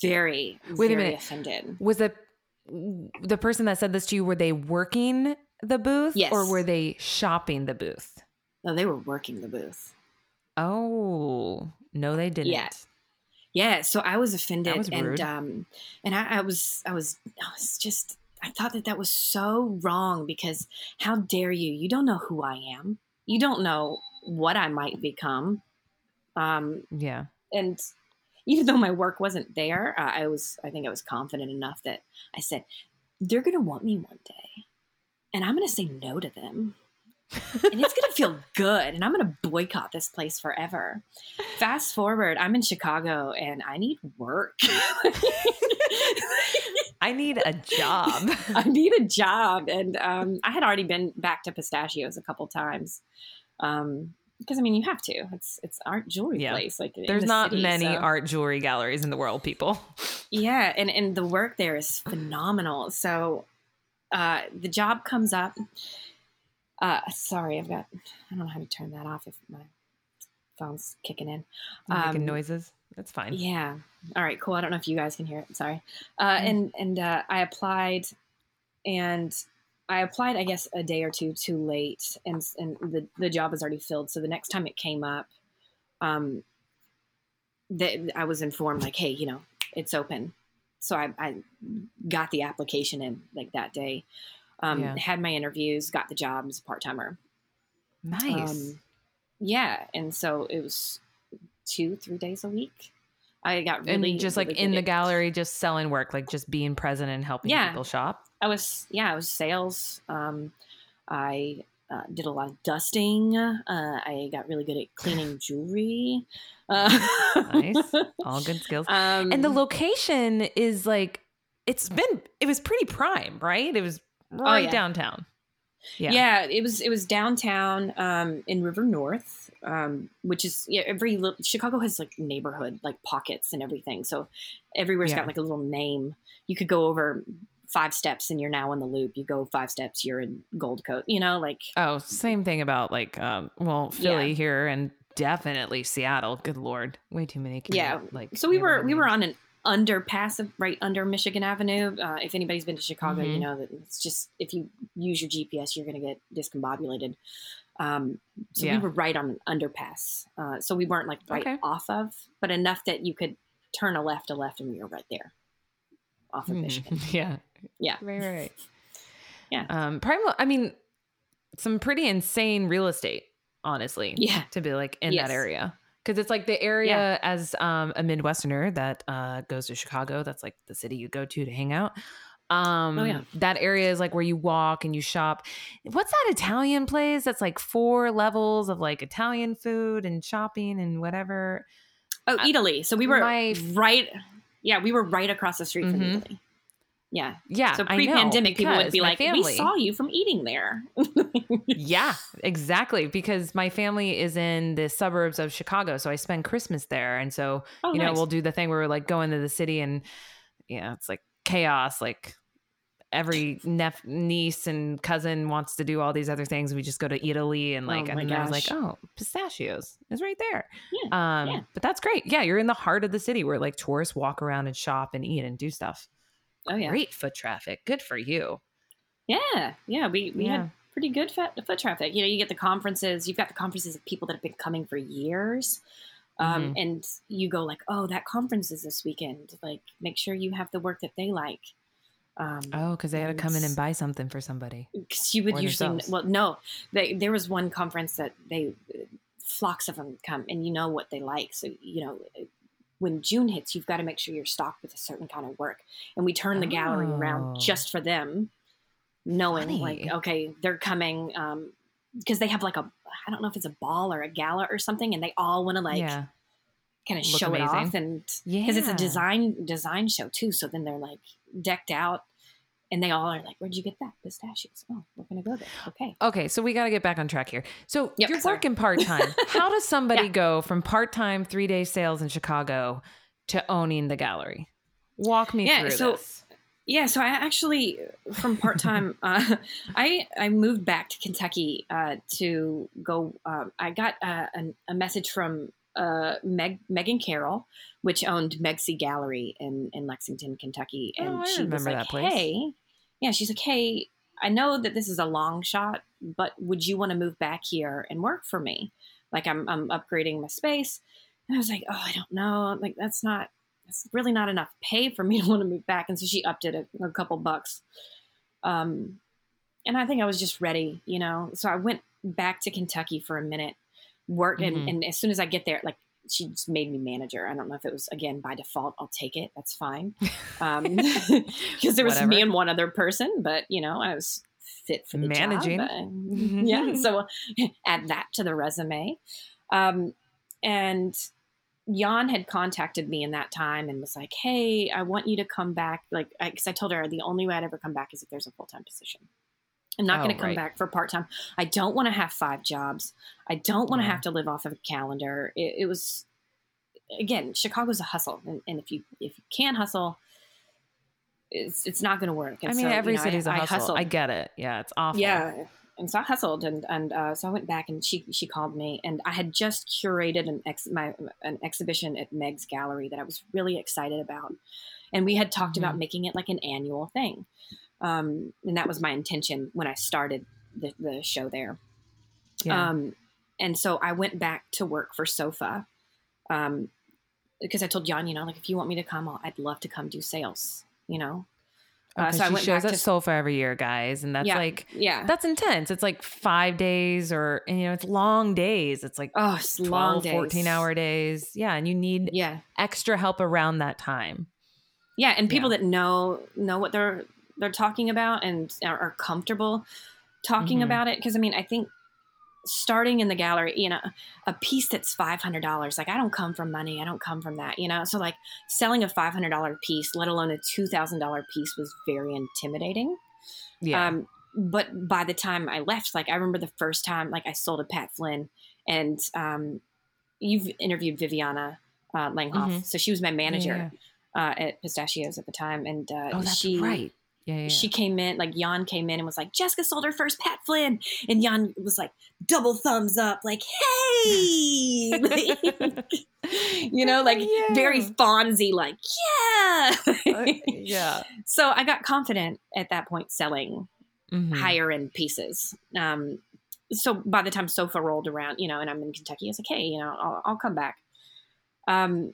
Very, Wait a very minute. offended. was the the person that said this to you? Were they working the booth, Yes. or were they shopping the booth? No, they were working the booth. Oh no, they didn't. Yeah. Yeah, so I was offended, was and um, and I, I was, I was, I was just, I thought that that was so wrong because how dare you? You don't know who I am. You don't know what I might become. Um, Yeah. and even though my work wasn't there, uh, I was, I think I was confident enough that I said, they're going to want me one day, and I'm going to say no to them. and it's going to feel good and i'm going to boycott this place forever fast forward i'm in chicago and i need work I need a job. i need a job and um, i had already been back to pistachios a couple times um, because i mean you have to it's it's art jewelry Yeah. place like There's the not city, many so- art jewelry galleries in the world, people. Yeah, and and the work there is phenomenal. So uh, the job comes up. Uh, sorry, I've got. I don't know how to turn that off if my phone's kicking in. making Um, noises. That's fine. Yeah. All right. Cool. I don't know if you guys can hear it. Sorry. Uh, Mm. And and uh, I applied, and I applied. I guess a day or two too late, and and the the job was already filled. So the next time it came up, um, that I was informed like, hey, you know, it's open. So I, I got the application in like that day. Um, Yeah. Had my interviews, got the job as a part timer. Nice. Um, yeah, and so it was two, three days a week. I got really and just like really in the gallery, just selling work, like just being present and helping Yeah. people shop. I was yeah, I was sales. Um, I uh, did a lot of dusting. Uh, I got really good at cleaning jewelry. Uh, Nice. All good skills. Um, and the location is like, it's been, it was pretty prime, right? It was right Oh, yeah. downtown. Yeah. yeah. it was it was downtown um, in River North, um, which is yeah, every little, Chicago has like neighborhood like pockets and everything. So everywhere's Yeah. got like a little name. You could go over five steps and you're now in the loop. You go five steps, you're in Gold Coast. You know, like Oh, same thing about like, um, well, Philly here and definitely Seattle. Good Lord. Way too many. Yeah. Like, So we were we were on an underpass of- right under Michigan Avenue. Uh, if anybody's been to Chicago, you Mhm. know that it's just if you use your GPS, you're going to get discombobulated. Um, so Yeah. we were right on an underpass. Uh, so we weren't like right Okay. off of, but enough that you could turn a left, a left, and we were right there off of Mhm. Michigan. yeah. Yeah. Right, right, right. Yeah. Um, primal, I mean, some pretty insane real estate, honestly. Yeah. To be like in Yes. that area. Because it's like the area Yeah. as um, a Midwesterner that uh, goes to Chicago. That's like the city you go to to hang out. Um, Oh, yeah. That area is like where you walk and you shop. What's that Italian place that's like four levels of like Italian food and shopping and whatever? Oh, Italy. So we were my- right. Yeah, we were right across the street from Mhm. Eataly. Yeah. Yeah. So pre-pandemic, people would be like, "We saw you from eating there." Yeah, exactly. Because my family is in the suburbs of Chicago, so I spend Christmas there, and so Oh, you know we'll do the thing where we're like going to the city, and yeah, it's like chaos. Like every nep- niece and cousin wants to do all these other things. We just go to Eataly, and like, Oh and then I was like, oh, pistachios is right there. Yeah, Um, yeah. but that's great. Yeah, you're in the heart of the city where like tourists walk around and shop and eat and do stuff. Oh yeah. Great foot traffic. Good for you. Yeah, yeah, we we Yeah. had pretty good foot, foot traffic. You know, you get the conferences. You've got the conferences of people that have been coming for years, um, Mm-hmm. and you go like, "Oh, that conference is this weekend. Like, make sure you have the work that they like." Um, Oh, because they got to come in And- and buy something for somebody. because you would usually themselves. well no they, there was one conference that they flocks of them come and you know what they like so you know when june hits you've got to make sure you're stocked with a certain kind of work and we turn the gallery Oh. around just for them knowing like okay they're coming um because they have like a i don't know if it's a ball or a gala or something and they all want to like yeah. kind of Look show it off and because it's a design design show too so then they're like decked out and they all are like where'd you get that pistachios oh we're gonna go there okay Okay, so we got to get back on track here. So Yep, you're sorry. working part time. How does somebody Yeah. go from part time three day sales in Chicago to owning the gallery? Walk me Yeah, through so- this. Yeah, so I actually from part time, uh, I I moved back to Kentucky uh, to go. Um, I got uh, an, a message from uh, Meg Megan Carroll, which owned Megsy Gallery in in Lexington, Kentucky, and Oh, I she was remember like, that place. "Hey, yeah," she's like, "Hey, I know that this is a long shot, but would you want to move back here and work for me? Like, I'm I'm upgrading my space." And I was like, "Oh, I don't know. I'm like, that's not." that's really not enough pay for me to want to move back. And so she upped it a, a couple bucks. Um, and I think I was just ready, you know? So I went back to Kentucky for a minute, work. Mhm. And, and as soon as I get there, like she just made me manager. I don't know if it was again by default. I'll take it. That's fine. Um, cause there was Whatever. me and one other person, but you know, I was fit for the Managing. job. Uh, yeah. So add that to the resume. Um, and Jan had contacted me in that time and was like, "Hey, I want you to come back." Like, because I, told her the only way I'd ever come back is if there's a full time position. I'm not Oh, going to come right. back for part time. I don't want to have five jobs. I don't want to Yeah. have to live off of a calendar. It, it was again, Chicago's a hustle, and, and if you if you can hustle, it's it's not going to work. I mean, so, you every know, I- city's a I hustle. hustled. I get it. Yeah, it's awful. Yeah. And so I hustled and, and uh, so I went back and she, she called me and I had just curated an ex my, an exhibition at Meg's gallery that I was really excited about. And we had talked about Mhm. making it like an annual thing. Um, and that was my intention when I started the, the show there. Yeah. Um, and so I went back to work for Sofa. Um, because I told John, you know, like if you want me to come, I'll, I'd love to come do sales, you know? Uh, so I went shows back to Sofa every year, guys, and that's Yeah. like yeah. that's intense. It's like five days, or you know, it's long days. It's like Oh, it's 12, long days. 14 hour days. Yeah, and you need Yeah. extra help around that time. Yeah, and people that know know what they're they're talking about and are, comfortable talking Mhm. about it. Because I mean, I think starting in the gallery, you know, a piece that's five hundred dollars. Like I don't come from money. I don't come from that. You know, so like selling a five hundred dollar piece, let alone a two thousand dollar piece, was very intimidating. Yeah. Um, but by the time I left, like I remember the first time, like I sold a Pat Flynn, and um, you've interviewed Viviana uh, Langhoff, Mhm. so she was my manager Yeah. uh, at Pistachios at the time, and uh, Oh, that's she right. Yeah, yeah. she came in like Jan came in and was like Jessica sold her first Pat Flynn, and Jan was like double thumbs up, like hey, you know, like Yeah. very Fonzie, like yeah. Uh, yeah. so I got confident at that point selling Mhm. higher end pieces. Um, so by the time Sofa rolled around, you know, and I'm in Kentucky, I was like, hey, you know, I'll, I'll come back. Um,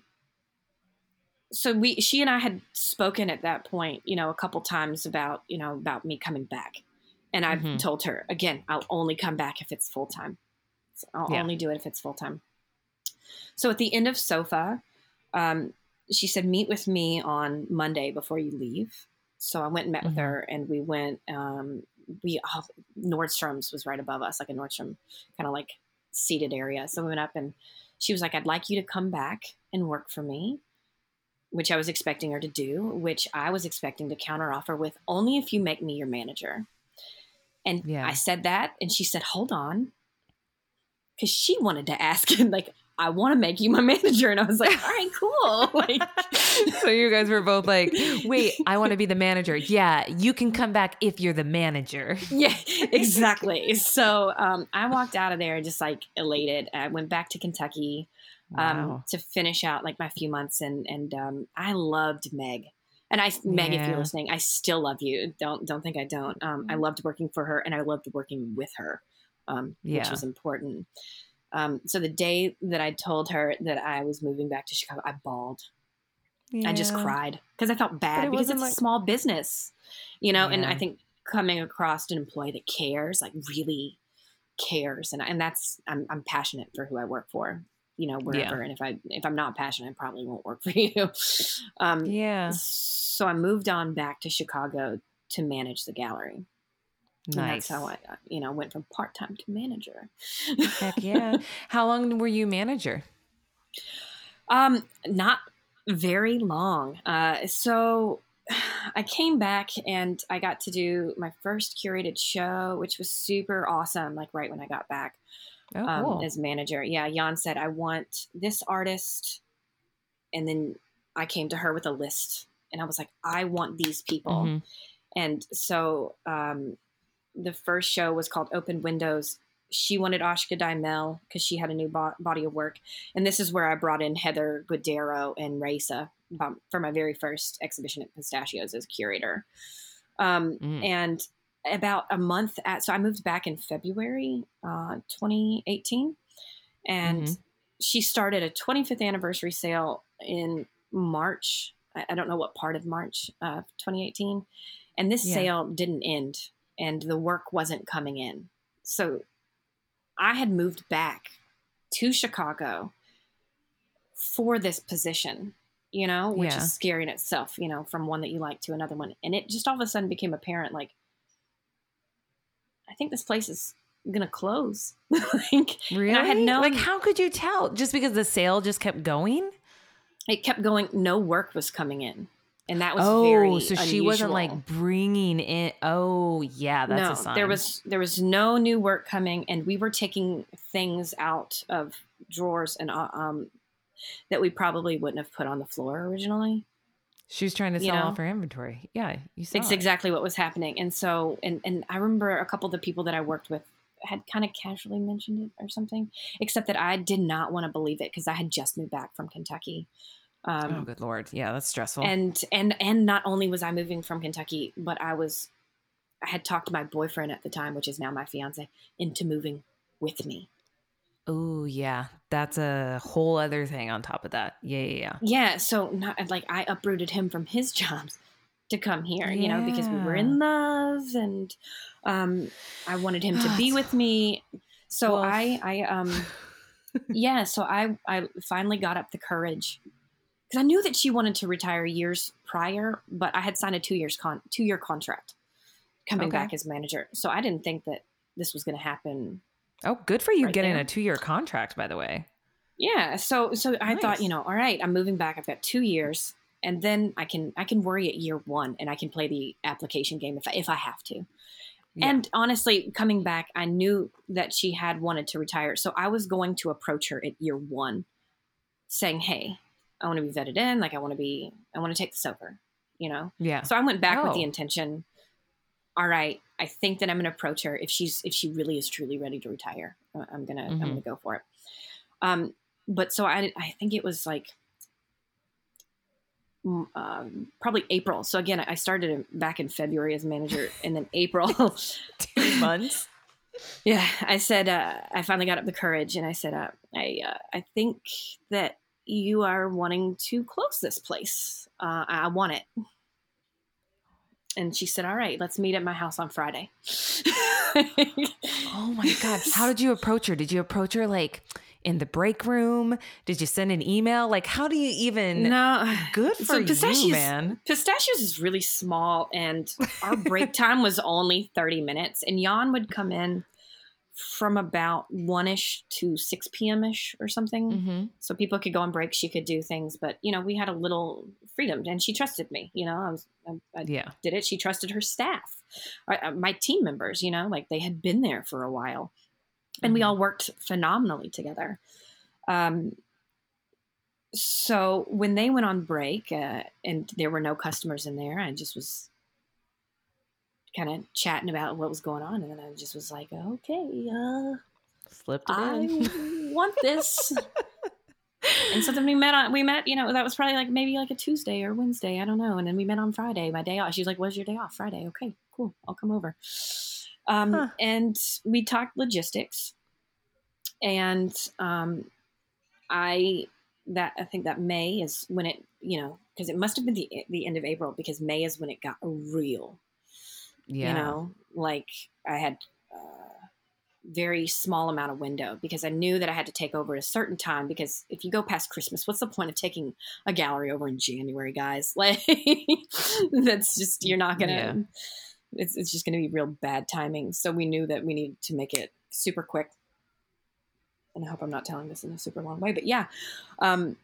so we, she and I had spoken at that point, you know, a couple times about, you know, about me coming back. And I've Mhm. told her again, I'll only come back if it's full time. So I'll Yeah. only do it if it's full time. So at the end of Sofa, um, she said, meet with me on Monday before you leave. So I went and met with Mhm. her, and we went. Um, we oh, Nordstrom's was right above us, like a Nordstrom kind of like seated area. So we went up, and she was like, "I'd like you to come back and work for me, which I was expecting her to do, which I was expecting to counteroffer with only if you make me your manager. And Yeah. I said that, and she said, "Hold on," because she wanted to ask him, like, "I want to make you my manager," and I was like, "All right, cool." like, so you guys were both like, wait, I want to be the manager. Yeah, you can come back if you're the manager. yeah, exactly. So um, I walked out of there just like elated. I went back to Kentucky um, to finish out like my few months, and and um, I loved Meg. And I, Meg, if you're listening, I still love you. Don't don't think I don't. Um, I loved working for her, and I loved working with her, um, which Yeah. was important. Um, so the day that I told her that I was moving back to Chicago, I bawled. I just cried because I felt bad it because it's wasn't a small business, you know. And I think coming across an employee that cares, like really cares, and and that's I'm I'm passionate for who I work for, you know, wherever. And if I if I'm not passionate, I probably won't work for you. um, Yeah. So I moved on back to Chicago to manage the gallery. And Nice. that's how I, you know, went from part time to manager. Heck yeah. How long were you manager? Um, not very long. Uh, so I came back and I got to do my first curated show, which was super awesome. Like right when I got back Oh, um, as manager. Yeah, Jan said I want this artist, and then I came to her with a list, and I was like, I want these people. Mhm. And so um, the first show was called Open Windows. She wanted Ashka Dymel because she had a new bo- body of work. And this is where I brought in Heather Guidero and Raissa um, for my very first exhibition at Pistachios as curator. Um, Mm. And about a month at, so I moved back in February uh, 2018. And Mhm. she started a 25th anniversary sale in March. I, I don't know what part of March of 2018. And this Yeah. sale didn't end and the work wasn't coming in. So I had moved back to Chicago for this position, you know, which Yeah. is scary in itself, you know, from one that you like to another one. And it just all of a sudden became apparent like, I think this place is going to close. like, Really? I had known- like, how could you tell? Just because the sale just kept going? it kept going, no work was coming in. And that was oh, very so she wasn't like bringing in. Oh, yeah, that's no, a sign. there was there was no new work coming, and we were taking things out of drawers and uh, um that we probably wouldn't have put on the floor originally. She was trying to you sell know? off her inventory. Yeah, you saw. It's it. exactly what was happening, and so and and I remember a couple of the people that I worked with had kind of casually mentioned it or something, except that I did not want to believe it because I had just moved back from Kentucky. Um, oh, good lord. Yeah, that's stressful. and and and not only was I moving from Kentucky, but I was I had talked my boyfriend at the time, which is now my fiance, into moving with me. Oh, yeah, that's a whole other thing on top of that. Yeah, yeah, yeah. Yeah, so not like I uprooted him from his jobs to come here, you know, because we were in love and um I wanted him to be with me. So Well, I I um yeah, so I I finally got up the courage because I knew that she wanted to retire years prior, but I had signed a two years con two year contract coming Okay. back as manager. So I didn't think that this was going to happen. Oh, good for you Right getting there. a two year contract, by the way. Yeah. So so I Nice. thought, you know, all right, I'm moving back. I've got two years, and then I can I can worry at year one, and I can play the application game if I, if I have to. Yeah. And honestly, coming back, I knew that she had wanted to retire, so I was going to approach her at year one, saying, "Hey, I want to be vetted in. Like I want to be. I want to take this over." You know. Yeah. So I went back with the Oh. intention. All right, I think that I'm going to approach her if she's if she really is truly ready to retire. uh, I'm gonna Mhm. I'm gonna go for it. Um, but so I I think it was like mm, um, probably April. So again, I started back in February as manager, and then April. two months. yeah, I said uh, I finally got up the courage, and I said uh, I uh, I think that you are wanting to close this place. Uh, I want it. And she said, "All right, let's meet at my house on Friday." Oh my God. How did you approach her? Did you approach her like in the break room? Did you send an email? Like, how do you even? no, Good for So you, pistachios- man. Pistachios is really small, and our break time was only 30 minutes. And Jan would come in from about 1 ish to 6 p.m. ish or something. Mm-hmm. So people could go on break, she could do things. But, you know, we had a little freedom, and she trusted me. You know, I was I, I Yeah. did it. She trusted her staff, uh, uh, my team members. You know, like they had been there for a while, and we Mhm. all worked phenomenally together. Um, so when they went on break uh, and there were no customers in there, I just was kind of chatting about what was going on, and then I just was like, okay, uh, Slipped it I in. want this. and so then we met on we met you know that was probably like maybe like a tuesday or wednesday i don't know and then we met on friday my day off she was like what's your day off friday okay cool i'll come over um, Huh. and we talked logistics and um, i that i think that may is when it you know because it must have been the, the end of april because may is when it got real yeah. you know like i had a very small amount of window because i knew that i had to take over at a certain time because if you go past christmas what's the point of taking a gallery over in january guys like that's just you're not gonna Yeah. it's, it's just gonna be real bad timing so we knew that we needed to make it super quick and i hope i'm not telling this in a super long way but yeah um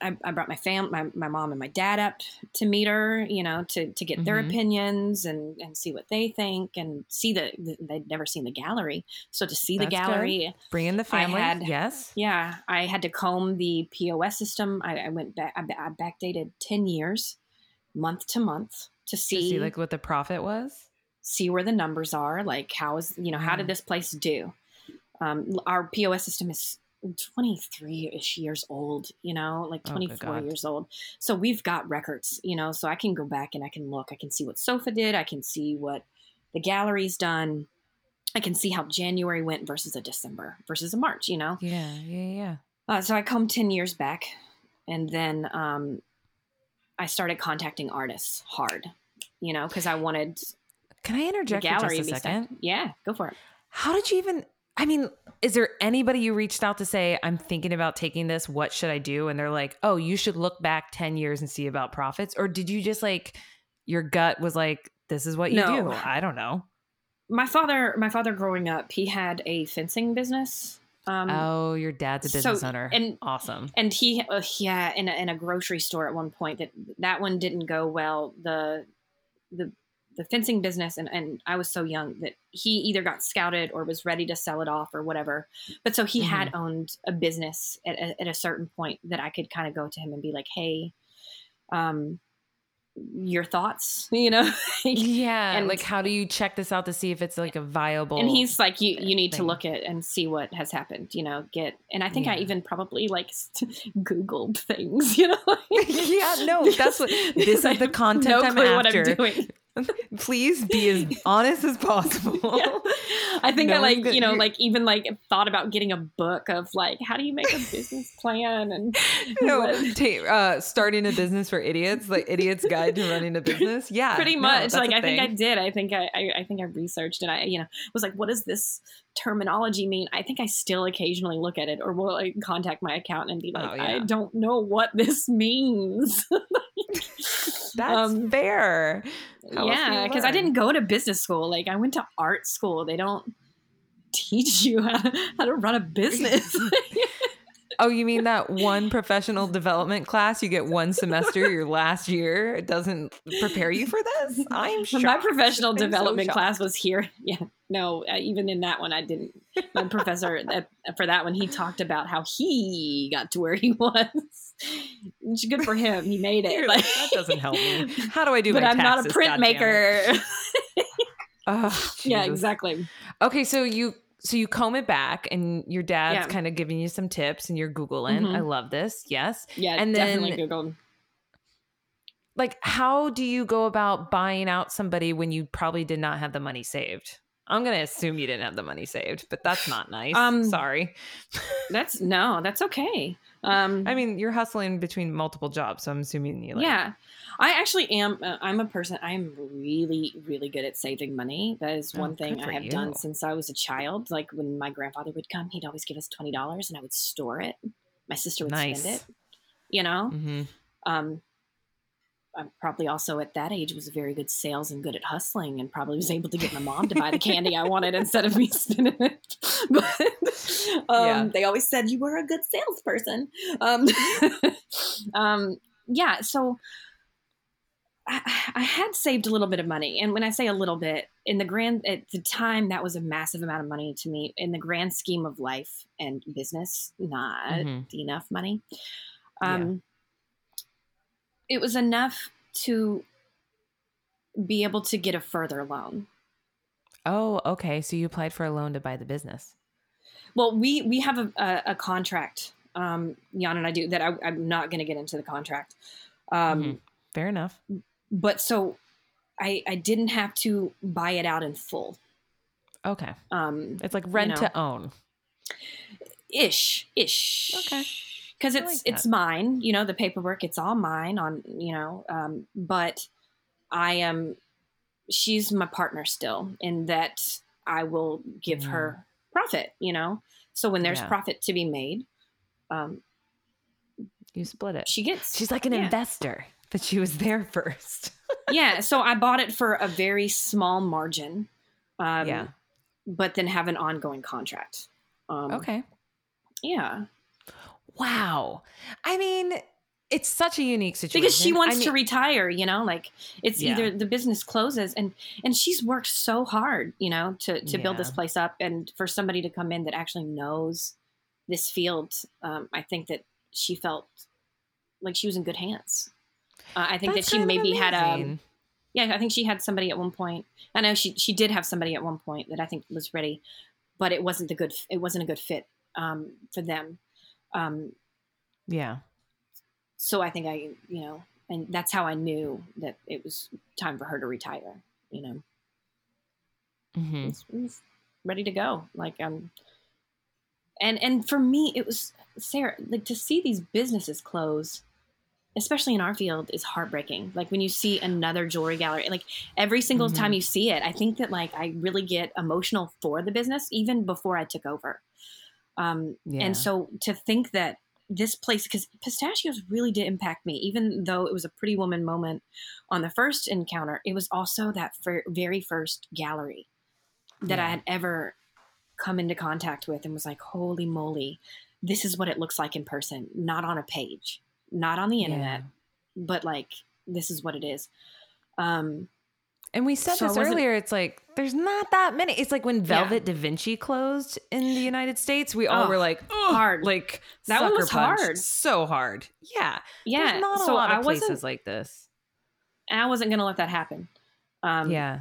I, I brought my fam, my, my mom and my dad up to meet her, you know, to, to get their Mhm. opinions and, and see what they think and see the, they'd never seen the gallery. So to see the That's good. gallery, Bring in the family. had- yes. yeah, I had to comb the POS system. I, I went back, I, I backdated 10 years, month to month to To see, see like what the profit was. see where the numbers are. Like how is, you know, how Mm. did this place do? Um, our POS system is 23 ish years old, you know, like Oh, 24 God. years old. So we've got records, you know, so I can go back and I can look. I can see what Sofa did. I can see what the gallery's done. I can see how January went versus a December versus a March, you know. Yeah. Yeah. Yeah. Uh, so I come 10 years back and then um, I started contacting artists hard, you know, because I wanted Can I interject for just a second? stuff. Yeah, go for it. How did you even? I mean, is there anybody you reached out to say, I'm thinking about taking this? What should I do? And they're like, oh, you should look back 10 years and see about profits. Or did you just like, your gut was like, this is what you No. do? I don't know. My father, my father growing up, he had a fencing business. Um, oh, your dad's a business so- owner. and- awesome. and he uh, yeah in a, in a grocery store at one point that that one didn't go well the the the fencing business and and I was so young that he either got scouted or was ready to sell it off or whatever but so he had owned a business at a, at a certain point that I could kind of go to him and be like hey um your thoughts you know Yeah. and- like, how do you check this out to see if it's like a viable? and he's like you you need to look at and see what has happened you know get and i think i even probably like googled things you know Yeah, no, that's what- this is the content no I'm clue what after. i'm doing please be as honest as possible. Yeah. i think i like you know like even like thought about getting a book of like how do you make a business plan and no, ta- uh, starting a business for idiots, like idiot's guide to running a business. Yeah, pretty much that's like i think i did i think I, I i think i researched and i you know was like what does this terminology mean i think i still occasionally look at it or will like contact my accountant and be like Oh, yeah. i don't know what this means That's um, fair. How yeah because i didn't go to business school like i went to art school. They don't teach you how to, how to run a business Oh, you mean that one professional development class you get one semester your last year? It doesn't prepare you for this? I'm shocked. my professional I'm development shocked. class was here yeah no uh, even in that one i didn't my professor that, for that one he talked about how he got to where he was Which, good for him he made it like, that doesn't help me. How do I do but i'm not a taxes, print goddammit? maker Oh, yeah exactly Okay, so you so you comb it back and your dad's Yeah. kind of giving you some tips and you're googling. Mhm. I love this. Yes. yeah And definitely then- googled Like how do you go about buying out somebody when you probably did not have the money saved? I'm going to assume you didn't have the money saved, but that's not nice. Um, Sorry. that's no that's okay um I mean, you're hustling between multiple jobs, so I'm assuming you like yeah i actually am uh, i'm a person i'm really really good at saving money that is Oh, one thing i have done since i was a child like when my grandfather would come he'd always give us $20 and i would store it my sister would Nice. spend it you know Mhm. um I'm probably also at that age was a very good sales and good at hustling and probably was able to get my mom to buy the candy I wanted instead of me spending it. But um, Yeah. they always said you were a good salesperson. Um, um, yeah, so I, I had saved a little bit of money, and when I say a little bit, in the grand at the time, that was a massive amount of money to me. In the grand scheme of life and business, not Mhm. enough money. Um, It was enough to be able to get a further loan. Oh, okay. So you applied for a loan to buy the business. Well, we we have a, a, a contract. Um, Jan and I do that. I, I'm not going to get into the contract. Um, Mhm. Fair enough. But so I I didn't have to buy it out in full. Okay. Um, It's like rent know. to own. ish ish. Okay. Because it's like it's mine. You know the paperwork. It's all mine. On you know. Um, but I am. She's my partner still, in that I will give her profit. You know. So when there's. Yeah. profit to be made, um, You split it. she gets. She's like an yeah. investor, but she was there first. yeah. So I bought it for a very small margin. Um, yeah. But then have an ongoing contract. Um, Okay. Yeah. Wow. I mean, it's such a unique situation because she wants I to retire you know like it's Yeah. either the business closes and and she's worked so hard you know to to build this place up and for somebody to come in that actually knows this field um, i think that she felt like she was in good hands. Uh, i think That's that she maybe had a yeah i think she had somebody at one point. I know she she did have somebody at one point that i think was ready but it wasn't the good it wasn't a good fit um, for them um, Yeah. so I think I, you know, and that's how I knew that it was time for her to retire. You know, hmm it, was, it was ready to go. Like um, and and for me, it was Sarah. Like to see these businesses close, especially in our field, is heartbreaking. Like when you see another jewelry gallery, like every single Mhm. time you see it, I think that like I really get emotional for the business even before I took over. Um, Yeah. and so to think that this place, because pistachios really did impact me, even though it was a pretty woman moment on the first encounter, it was also that fir- very first gallery that I had ever come into contact with and was like, holy moly, this is what it looks like in person, not on a page, not on the internet, but like this is what it is. Um, And we said So this earlier. It's like there's not that many. It's like when Velvet Da Vinci closed in the United States, we all Oh, were like, "Ugh," hard. like That one was hard. so hard. Yeah, yeah, There's not a so lot I of wasn't, places like this. and I wasn't going to let that happen. Um, yeah,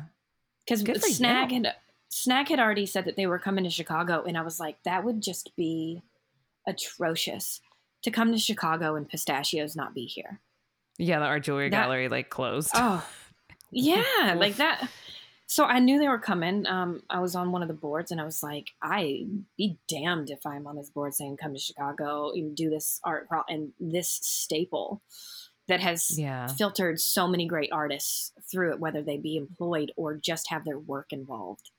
because Snag you. had Snag had already said that they were coming to Chicago, and I was like, that would just be atrocious to come to Chicago and pistachios not be here. yeah. The art jewelry That- gallery like closed. Oh, yeah, like that. So I knew they were coming. Um, I was on one of the boards, and I was like, I be damned if I'm on this board saying come to Chicago and do this art pro- and this staple that has yeah, filtered so many great artists through it, whether they be employed or just have their work involved.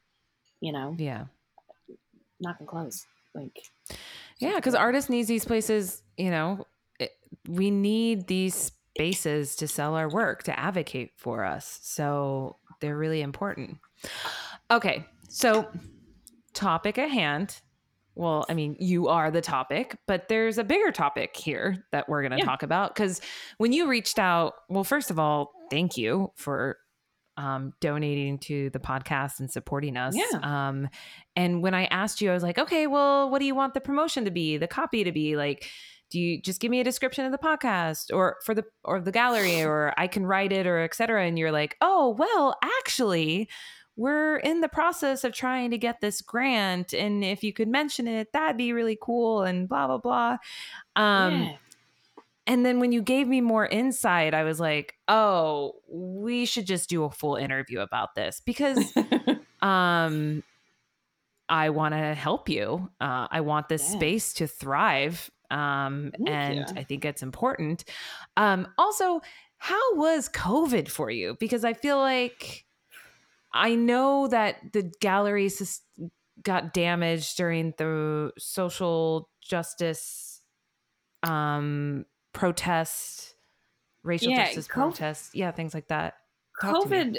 You know, yeah, not gonna close. Like, yeah. Because artists needs these places. You know, it, we need these spaces to sell our work to advocate for us. So they're really important. Okay, so topic at hand. Well, I mean, you are the topic, but there's a bigger topic here that we're going to Yeah. talk about. Because when you reached out, well, first of all, thank you for um, donating to the podcast and supporting us. Yeah. Um, and when I asked you, I was like, okay, well, what do you want the promotion to be, the copy to be? Like, do you just give me a description of the podcast or for the or the gallery or I can write it or etc. And you're like, oh, well, actually, we're in the process of trying to get this grant. And if you could mention it, that'd be really cool and blah, blah, blah. Um, yeah. and then when you gave me more insight, I was like, oh, we should just do a full interview about this because um I want to help you. Uh, I want this Yeah. space to thrive. Um, Thank and you. I think it's important. Um, also, how was COVID for you? Because I feel like I know that the gallery got damaged during the social justice um, protests, racial Yeah, justice co- protests, yeah, things like that. Talk. COVID,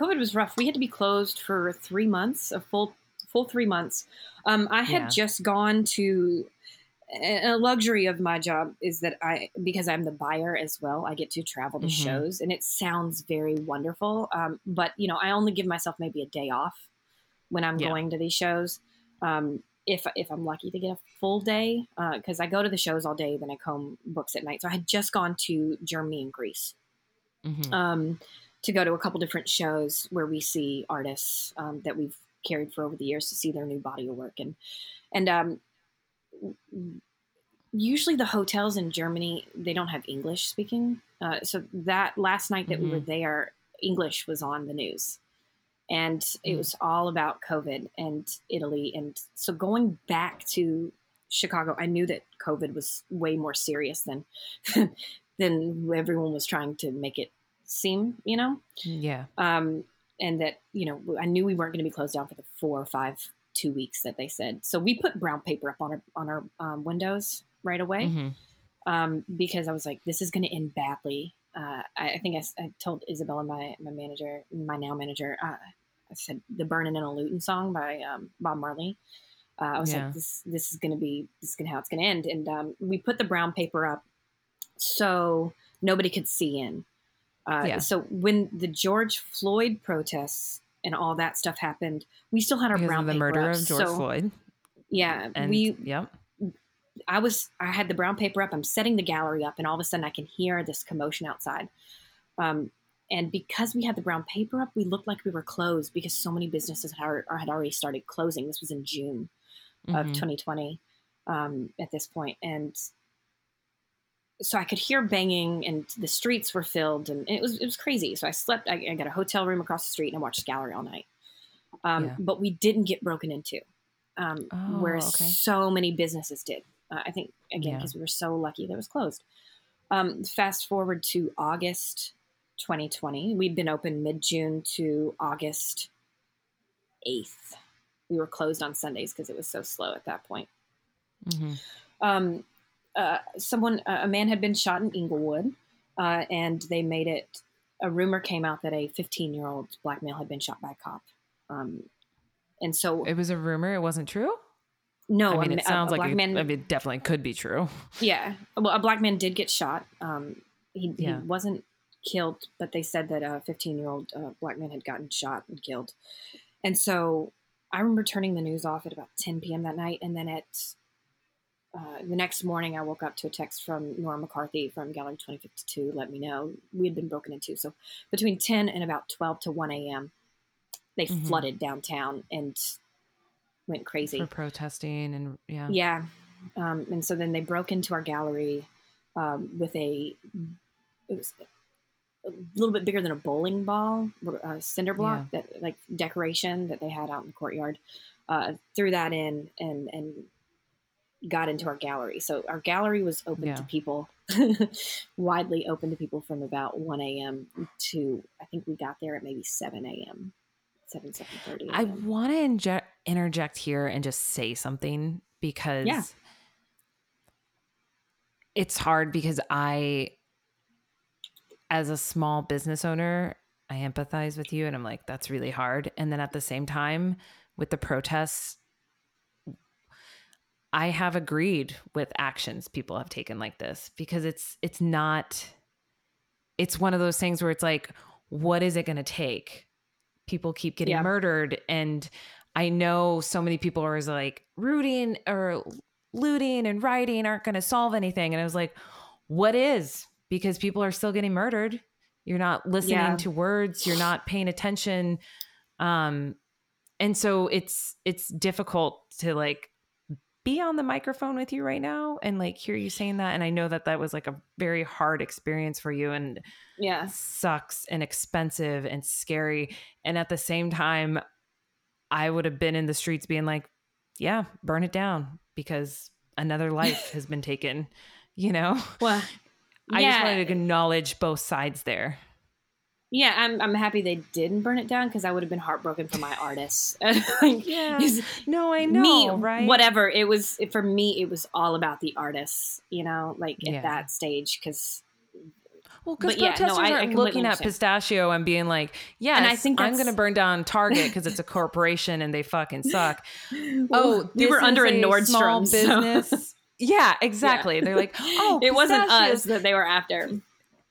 COVID was rough. We had to be closed for three months, a full full three months. Um, I had Yeah. just gone to a luxury of my job is that I, because I'm the buyer as well, I get to travel to Mhm. shows, and it sounds very wonderful. Um, but you know, I only give myself maybe a day off when I'm Yeah. going to these shows. Um, if if I'm lucky to get a full day, because I go to the shows all day, then I comb books at night. So I had just gone to Germany and Greece Mhm. um, to go to a couple different shows where we see artists um, that we've carried for over the years to see their new body of work and and um, usually the hotels in Germany they don't have English speaking. Uh, so that last night that we were Mhm. there, English was on the news, and it Mm. was all about COVID and Italy. And so going back to Chicago, I knew that COVID was way more serious than than everyone was trying to make it seem. You know, yeah. um, and that you know I knew we weren't going to be closed down for the four or five two weeks that they said. So we put brown paper up on our on our um, windows right away Mhm. um, because I was like, this is going to end badly. Uh, I, I think I told Isabella, my my manager, my now manager, uh, I said the "Burnin' and Lootin'" song by um, Bob Marley. Uh, I was Yeah. like, this this is going to be this is to how it's going to end, and um, we put the brown paper up so nobody could see in. Uh, Yeah. So when the George Floyd protests and all that stuff happened, we still had our Because brown of the paper murder up. of George so, Floyd. Yeah, And we yep. I was I had the brown paper up. I'm setting the gallery up, and all of a sudden I can hear this commotion outside. Um, and because we had the brown paper up, we looked like we were closed because so many businesses had, had already started closing. This was in June of Mhm. 2020 um, at this point, and so I could hear banging, and the streets were filled, and it was it was crazy. So I slept. I, I got a hotel room across the street, and I watched gallery all night. Um, Yeah. But we didn't get broken into, um, Oh, whereas okay. so many businesses did. Uh, I think again Yeah. because we were so lucky that it was closed. Um, fast forward to August 2020, we'd been open mid June to August 8th. We were closed on Sundays because it was so slow at that point. Mhm. Um, uh, someone, a man had been shot in Englewood, uh, and they made it. A rumor came out that a 15 year old black male had been shot by a cop. Um, and so, It was a rumor. It wasn't true. no, I mean, a, it sounds a, a like it, man. I mean, it definitely could be true. Yeah, well, a black man did get shot. Um, he, Yeah. he wasn't killed, but they said that a 15 year old uh, black man had gotten shot and killed. And so I remember turning the news off at about 10 p.m. that night. And then at uh, the next morning, I woke up to a text from Nora McCarthy from Gallery 2052 let me know we had been broken into. So between 10 and about 12 to 1 a.m., they Mhm. flooded downtown and went crazy. For protesting and yeah. Yeah. Um, and so then they broke into our gallery um, with a, it was a little bit bigger than a bowling ball, a cinder block that like decoration that they had out in the courtyard. Uh, threw that in and and got into our gallery. So our gallery was open Yeah. to people, widely open to people from about 1 a.m. to I think we got there at maybe 7 a.m. 7 7:30. I want to inje- interject here and just say something because Yeah. it's hard because I, as a small business owner, I empathize with you and I'm like, that's really hard. And then at the same time, with the protests, I have agreed with actions people have taken like this because it's it's not it's one of those things where it's like what is it going to take? People keep getting Yeah. murdered and i know so many people are like rooting or looting and rioting aren't going to solve anything. And i was like what is? Because people are still getting murdered. You're not listening Yeah. to words. You're not paying attention. Um and so it's it's difficult to like be on the microphone with you right now and like hear you saying that and i know that that was like a very hard experience for you and yeah. sucks and expensive and scary. And at the same time, I would have been in the streets being like, yeah, burn it down because another life has been taken, you know? Well, I yeah. just wanted to acknowledge both sides there. Yeah, I'm I'm happy they didn't burn it down because I would have been heartbroken for my artists. Like, Yeah. No, I know, me, right? whatever. It was for me. It was all about the artists, you know, like at Yeah. that stage because Well, because But yeah, no, protesters I- I aren't looking at pistachio and being like, yes, And I think I'm going to burn down Target because it's a corporation and they fucking suck. oh, Oh, we were under a is small Nordstrom. so- business. Yeah, exactly. Yeah. They're like, oh, it wasn't us that they were after.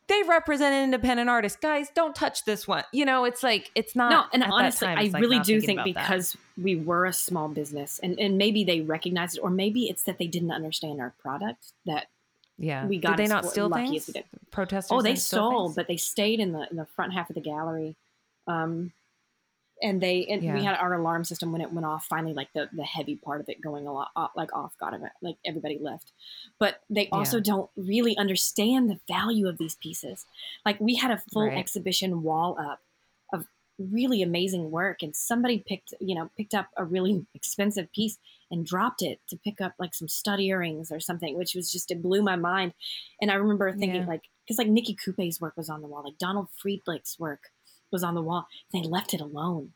They represent an independent artists. Guys, don't touch this one. You know, it's like it's not. No, and honestly, time, I like really do think because that. we were a small business, and and maybe they recognized it, or maybe it's that they didn't understand our product that yeah. We got did they not steal things? Protesters. Oh, they stole, but they stayed in the in the front half of the gallery. Um, and they and yeah. we had our alarm system when it went off. Finally, like the the heavy part of it going a lot off, like off got it. Like everybody left, but they also yeah. don't really understand the value of these pieces. Like we had a full right. exhibition wall up of really amazing work, and somebody picked you know picked up a really expensive piece and dropped it to pick up like some stud earrings or something, which was just it blew my mind. And I remember thinking yeah. like because like Nikki Coupe's work was on the wall, like Donald Friedlich's work was on the wall. They left it alone.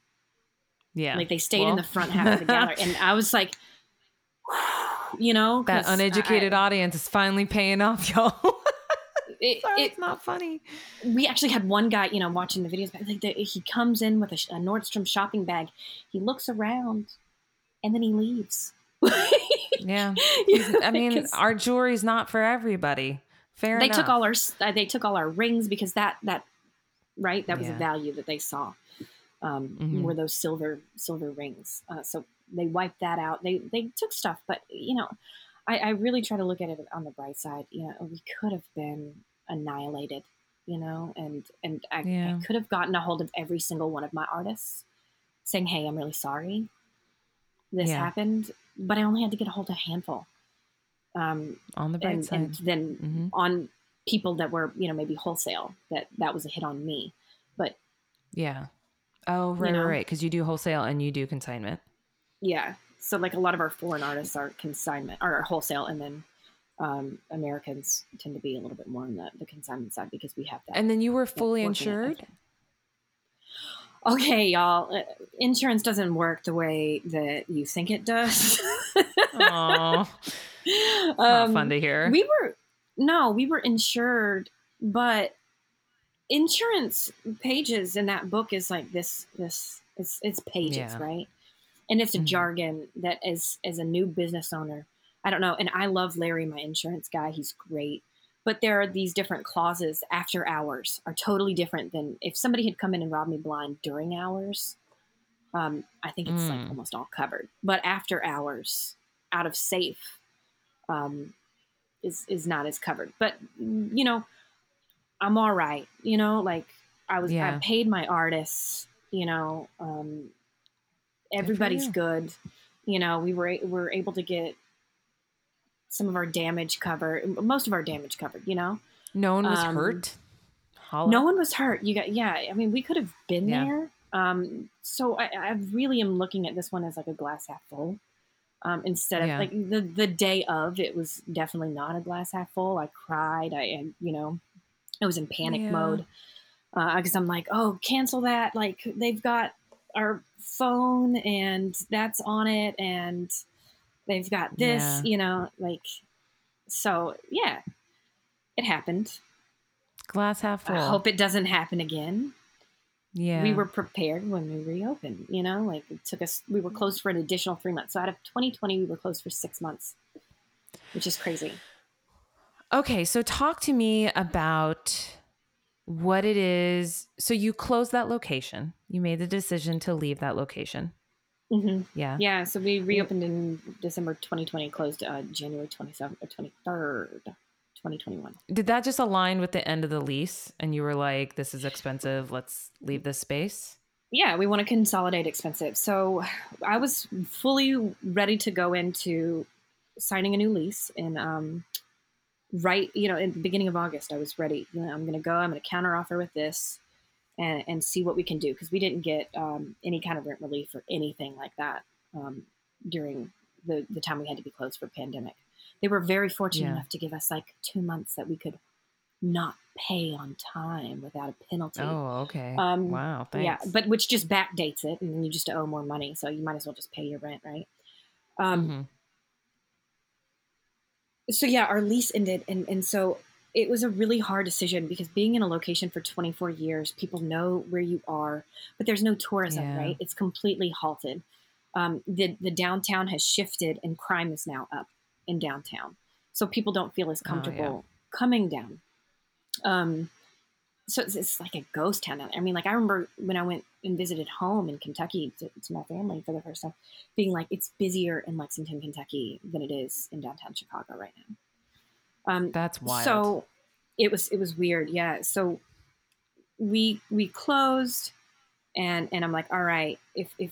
Yeah, like they stayed well. in the front half of the gallery, and I was like, you know, that uneducated I, audience is finally paying off, y'all. It, Sorry, it, it's not funny. We actually had one guy, you know, watching the videos. Like the, he comes in with a, a Nordstrom shopping bag. He looks around and then he leaves. yeah. I mean, our jewelry's not for everybody. Fair they enough. took all our uh, they took all our rings because that that right that was yeah. a value that they saw um, mm-hmm. were those silver silver rings. Uh, so they wiped that out. They they took stuff, but you know, I, I really try to look at it on the bright side. You know, we could have been annihilated. You know, and and I, yeah. I could have gotten a hold of every single one of my artists, saying, "Hey, I'm really sorry this yeah. happened, but I only had to get a hold of a handful. Um, on the bright and, side, and then mm-hmm. on people that were you know maybe wholesale that that was a hit on me, but yeah. Oh right, you know, right, because you do wholesale and you do consignment. Yeah, so like a lot of our foreign artists are consignment or wholesale, and then um, Americans tend to be a little bit more on the, the consignment side because we have that. And then you were fully insured okay, y'all, uh, insurance doesn't work the way that you think it does. Aww. um, fun to hear. We were, no, we were insured, but insurance pages in that book is like this, this, it's, it's pages, yeah. right? And it's a mm-hmm. jargon that as, as a new business owner, I don't know. And I love Larry, my insurance guy. He's great but there are these different clauses after hours are totally different than if somebody had come in and robbed me blind during hours um, i think it's mm. like almost all covered but after hours out of safe um, is is not as covered but you know i'm all right you know like i was yeah. i paid my artists you know um, everybody's good, good you know we were we were able to get some of our damage covered, most of our damage covered, you know? No one was um, hurt. Holla. No one was hurt. You got, yeah. I mean, we could have been yeah. there. Um, so I, I, really am looking at this one as like a glass half full. Um, instead of yeah. like the the day of, it was definitely not a glass half full. I cried. I, and you know, I was in panic yeah. mode because uh, I'm like, oh, cancel that. Like they've got our phone and that's on it, and They've got this, yeah. you know, like, so yeah, it happened. Glass half full. I hope it doesn't happen again. Yeah. We were prepared when we reopened, you know, like it took us, we were closed for an additional three months. So out of 2020, we were closed for six months, which is crazy. Okay. So talk to me about what it is. So you closed that location, you made the decision to leave that location. Mm-hmm. Yeah. Yeah. So we reopened in December 2020, closed uh, January 27th or 23rd, 2021. Did that just align with the end of the lease and you were like, this is expensive, let's leave this space? Yeah, we want to consolidate expensive. So I was fully ready to go into signing a new lease and um, right, you know, in the beginning of August, I was ready. I'm going to go, I'm going to counter offer with this and, and see what we can do because we didn't get um, any kind of rent relief or anything like that um, during the, the time we had to be closed for pandemic. They were very fortunate yeah. enough to give us like two months that we could not pay on time without a penalty. Oh, okay. Um, wow. Thanks. Yeah, but which just backdates it, and then you just owe more money, so you might as well just pay your rent, right? Um, mm-hmm. So yeah, our lease ended, and and so it was a really hard decision because being in a location for 24 years, people know where you are, but there's no tourism, yeah. right? It's completely halted. Um, the the downtown has shifted, and crime is now up in downtown. so people don't feel as Oh, yeah. comfortable coming down. Um, so it's, it's like a ghost town. I mean, like I remember when I went and visited home in Kentucky to, to my family for the first time, being like, it's busier in Lexington, Kentucky than it is in downtown Chicago right now. Um, That's wild. so it was it was weird, yeah. So we we closed, and and I'm like, all right, if if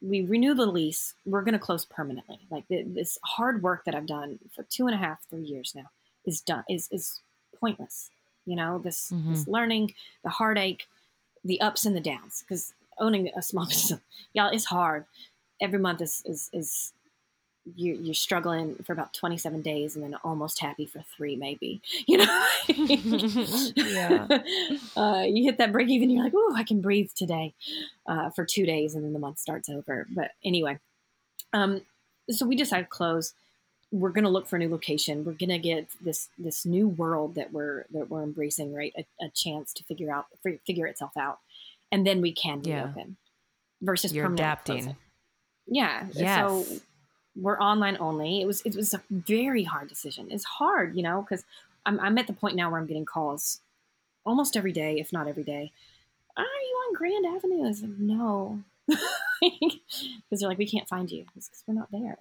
we renew the lease, we're going to close permanently. Like th- this hard work that I've done for two and a half, three years now is done is is pointless. You know, this mm-hmm. this learning, the heartache, the ups and the downs. Because owning a small business, y'all, it's hard. Every month is is is you're, you're struggling for about 27 days and then almost happy for three maybe you know Yeah. uh, you hit that break even you're like oh i can breathe today uh, for two days and then the month starts over but anyway um, so we decided to close we're going to look for a new location we're going to get this this new world that we're that we're embracing right a, a chance to figure out fi- figure itself out and then we can Yeah. reopen versus You're adapting. closing. yeah Yes. so we're online only. It was it was a very hard decision. It's hard, you know, because I'm I'm at the point now where I'm getting calls almost every day, if not every day. Are you on Grand Avenue? I was like, no, because they're like, we can't find you because we're not there.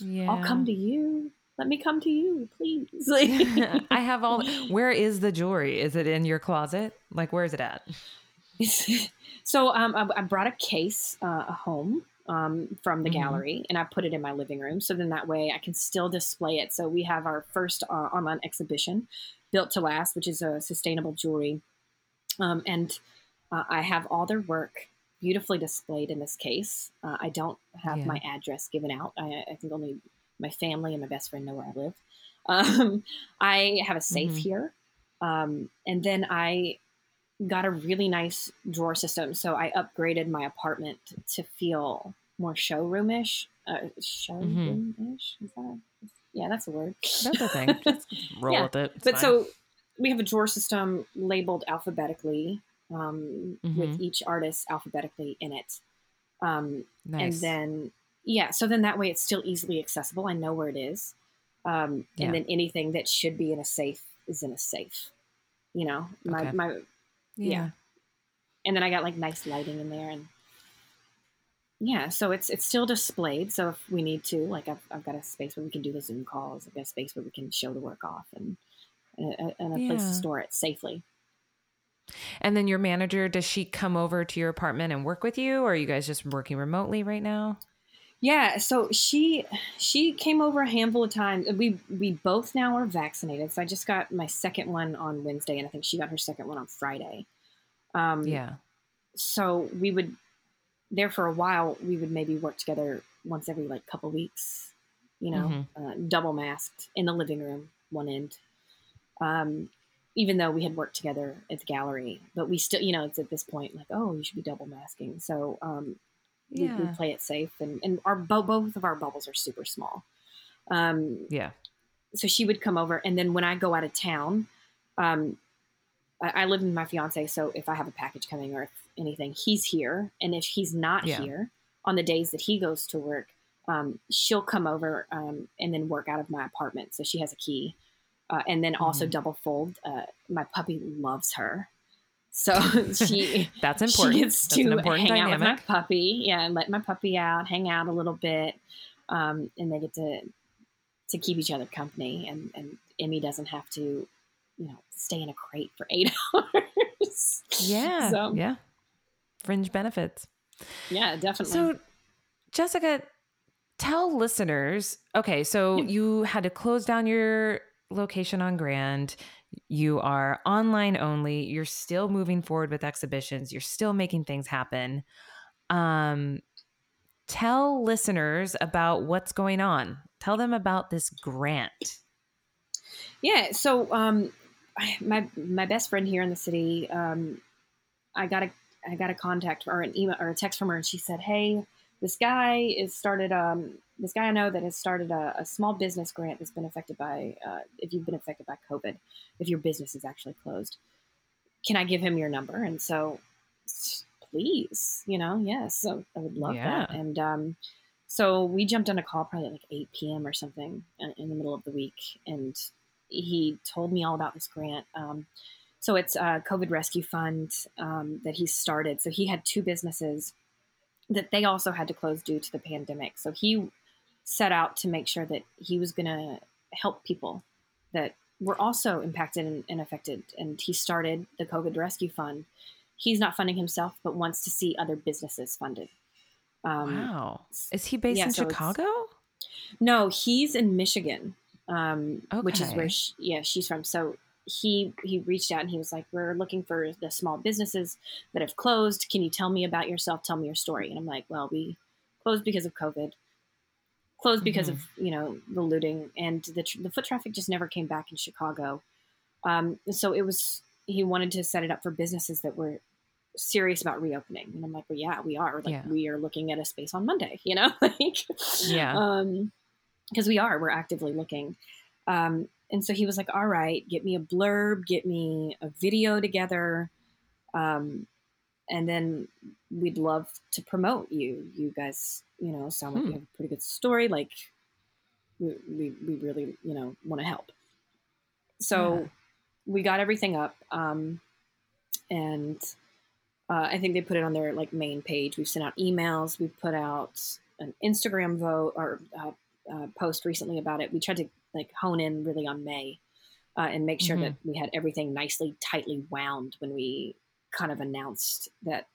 yeah. I'll come to you. Let me come to you, please. Like, I have all. Where is the jewelry? Is it in your closet? Like, where is it at? so um, I, I brought a case uh, home um, from the Mhm. gallery and I put it in my living room. So then that way I can still display it. So we have our first uh, online exhibition, Built to Last, which is a sustainable jewelry. Um, and uh, I have all their work beautifully displayed in this case. Uh, I don't have Yeah. my address given out. I, I think only my family and my best friend know where I live. Um, I have a safe Mhm. here. Um, and then I got a really nice drawer system. So I upgraded my apartment to feel more showroomish. Uh, showroomish? Is that a, yeah, that's a word. That's a thing. Just roll Yeah, with it. It's But fine. so we have a drawer system labeled alphabetically um, with Mhm. each artist alphabetically in it. Um, nice. and then yeah so then that way it's still easily accessible i know where it is um, Yeah. and then anything that should be in a safe is in a safe you know my, Okay. my yeah. yeah. and then i got like nice lighting in there and yeah so it's it's still displayed so if we need to like i've, I've got a space where we can do the zoom calls i've got a space where we can show the work off and and a, and a place to store it safely And then your manager, does she come over to your apartment and work with you, or are you guys just working remotely right now? Yeah, so she she came over a handful of times. We we both now are vaccinated. So I just got my second one on Wednesday, and I think she got her second one on Friday. Um, Yeah. So we would there for a while. We would maybe work together once every like couple weeks. You know, uh, double masked in the living room, one end. Um, even though we had worked together at the gallery, but we still, you know, it's at this point like, oh, you should be double masking. So um, we, we Yeah. play it safe and, and our both of our bubbles are super small um, Yeah. so she would come over and then when i go out of town um, I, I live with my fiance so if i have a package coming or if anything he's here and if he's not Yeah. here on the days that he goes to work um, she'll come over um, and then work out of my apartment so she has a key uh, and then also Mhm. double fold uh, my puppy loves her so she That's important. she gets That's to an important hang out with my dynamic. puppy. Yeah, and let my puppy out, hang out a little bit, um, and they get to to keep each other company. And and Emmy doesn't have to, you know, stay in a crate for eight hours. Yeah. So yeah, Yeah. Fringe benefits. Yeah, definitely. So, Jessica, tell listeners okay, so Yeah. you had to close down your location on Grand. You are online only. You're still moving forward with exhibitions. You're still making things happen. Um, tell listeners about what's going on. Tell them about this grant. Yeah. So, um, my my best friend here in the city, um, I got a I got a contact or an email or a text from her, and she said, "Hey, this guy is started. Um, this guy I know that has started a, a small business grant that's been affected by uh, if you've been affected by COVID, if your business is actually closed. Can I give him your number?" And so, please, you know, yes, so I would love that. And um, So we jumped on a call probably at like 8 p.m. or something in the middle of the week, and he told me all about this grant. Um, so it's a COVID Rescue Fund um, that he started. So he had two businesses that they also had to close due to the pandemic. So he set out to make sure that he was going to help people that were also impacted and, and, affected. And he started the COVID Rescue Fund. He's not funding himself, but wants to see other businesses funded. Um, wow. Is he based yeah, in so Chicago? No, he's in Michigan, um, okay. which is where she, yeah she's from. So he he reached out and he was like, "We're looking for the small businesses that have closed. Can you tell me about yourself? Tell me your story." And I'm like, "Well, we closed because of COVID, closed because mm-hmm. of you know the looting, and the the foot traffic just never came back in Chicago. Um, so it was he wanted to set it up for businesses that were serious about reopening. And I'm like, well, yeah, we are. Like, yeah. we are looking at a space on Monday, you know? like, yeah. Um, because we are, we're actively looking. Um, and so he was like, all right, get me a blurb, get me a video together. Um, and then we'd love to promote you. You guys, you know, sound like hmm. you have a pretty good story. Like, we, we, we really, you know, want to help. So yeah. we got everything up. Um, and uh, I think they put it on their like main page. We've sent out emails. We've put out an Instagram vote or uh, uh, post recently about it. We tried to like hone in really on May uh, and make sure mm-hmm. that we had everything nicely, tightly wound when we kind of announced that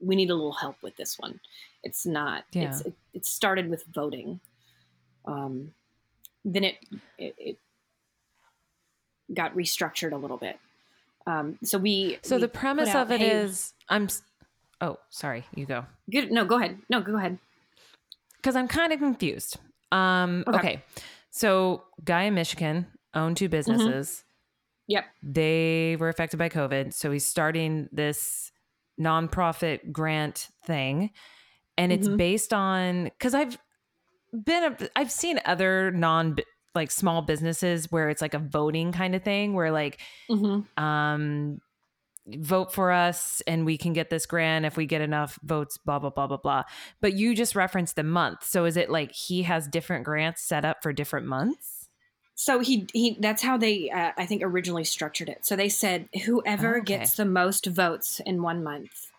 we need a little help with this one. It's not. Yeah. It's, it, it started with voting. Um, then it, it, it got restructured a little bit um, so we. So we the premise out, of it hey, is, I'm. Oh, sorry. You go. Good. No, go ahead. No, go ahead. Because I'm kind of confused. Um, okay. okay. So, guy in Michigan owned two mm-hmm. businesses. Mm-hmm. Yep. They were affected by COVID. So he's starting this nonprofit grant thing. And it's mm-hmm. based on because I've been a, I've seen other non like small businesses where it's like a voting kind of thing where like mm-hmm. um vote for us and we can get this grant if we get enough votes blah blah blah blah blah but you just referenced the month so is it like he has different grants set up for different months so he he that's how they uh, i think originally structured it so they said whoever oh, okay. gets the most votes in one month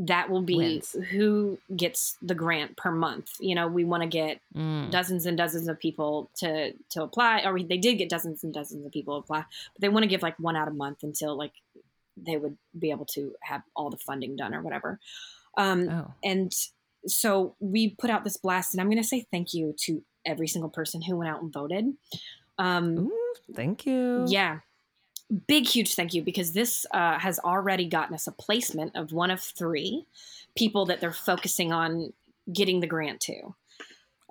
that will be Wins. who gets the grant per month. You know, we want to get mm. dozens and dozens of people to to apply, or they did get dozens and dozens of people apply, but they want to give like one out a month until like they would be able to have all the funding done or whatever. Um, oh. And so we put out this blast, and I'm going to say thank you to every single person who went out and voted. Um, Ooh, thank you. Yeah, big huge thank you because this uh, has already gotten us a placement of one of three people that they're focusing on getting the grant to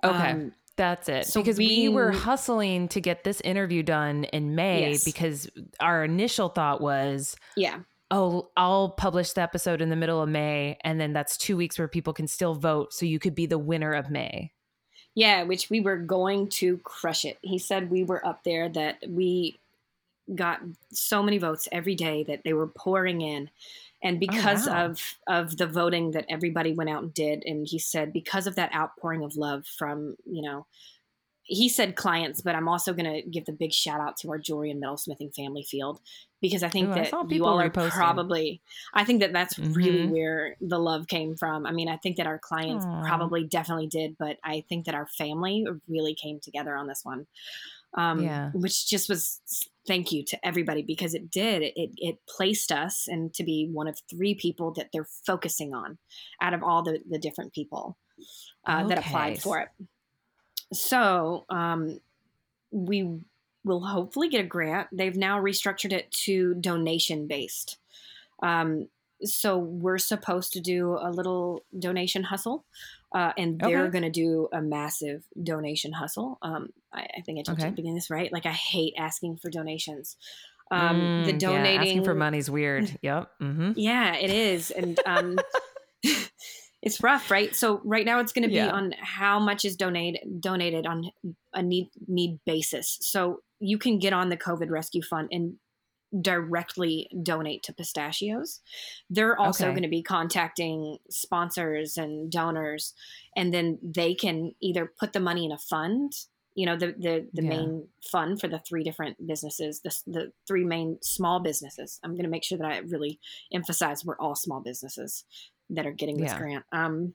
okay um, that's it so because we, we, were hustling to get this interview done in may yes. because our initial thought was yeah oh i'll publish the episode in the middle of may and then that's two weeks where people can still vote so you could be the winner of may yeah which we were going to crush it he said we were up there that we got so many votes every day that they were pouring in and oh, because oh, wow. of of the voting that everybody went out and did and he said because of that outpouring of love from you know he said clients but i'm also going to give the big shout out to our jewelry and metalsmithing family field because i think Ooh, that I you all are probably i think that that's mm-hmm. really where the love came from i mean i think that our clients Aww. probably definitely did but i think that our family really came together on this one um, yeah. which just was thank you to everybody because it did it it placed us and to be one of three people that they're focusing on out of all the the different people uh, okay. that applied for it so um, we will hopefully get a grant they've now restructured it to donation based um, so we're supposed to do a little donation hustle uh, and they're okay. going to do a massive donation hustle. Um, I, I, think I told okay. you at the beginning this, right? Like I hate asking for donations. Um, mm, the donating yeah, asking for money's weird. Yep. Mm-hmm. Yeah, it is, and um, it's rough, right? So right now it's going to be yeah. on how much is donated donated on a need need basis. So you can get on the COVID Rescue Fund and directly donate to pistachios they're also Okay. going to be contacting sponsors and donors and then they can either put the money in a fund you know the the, the Yeah. main fund for the three different businesses the, the three main small businesses i'm going to make sure that i really emphasize we're all small businesses that are getting this Yeah. grant um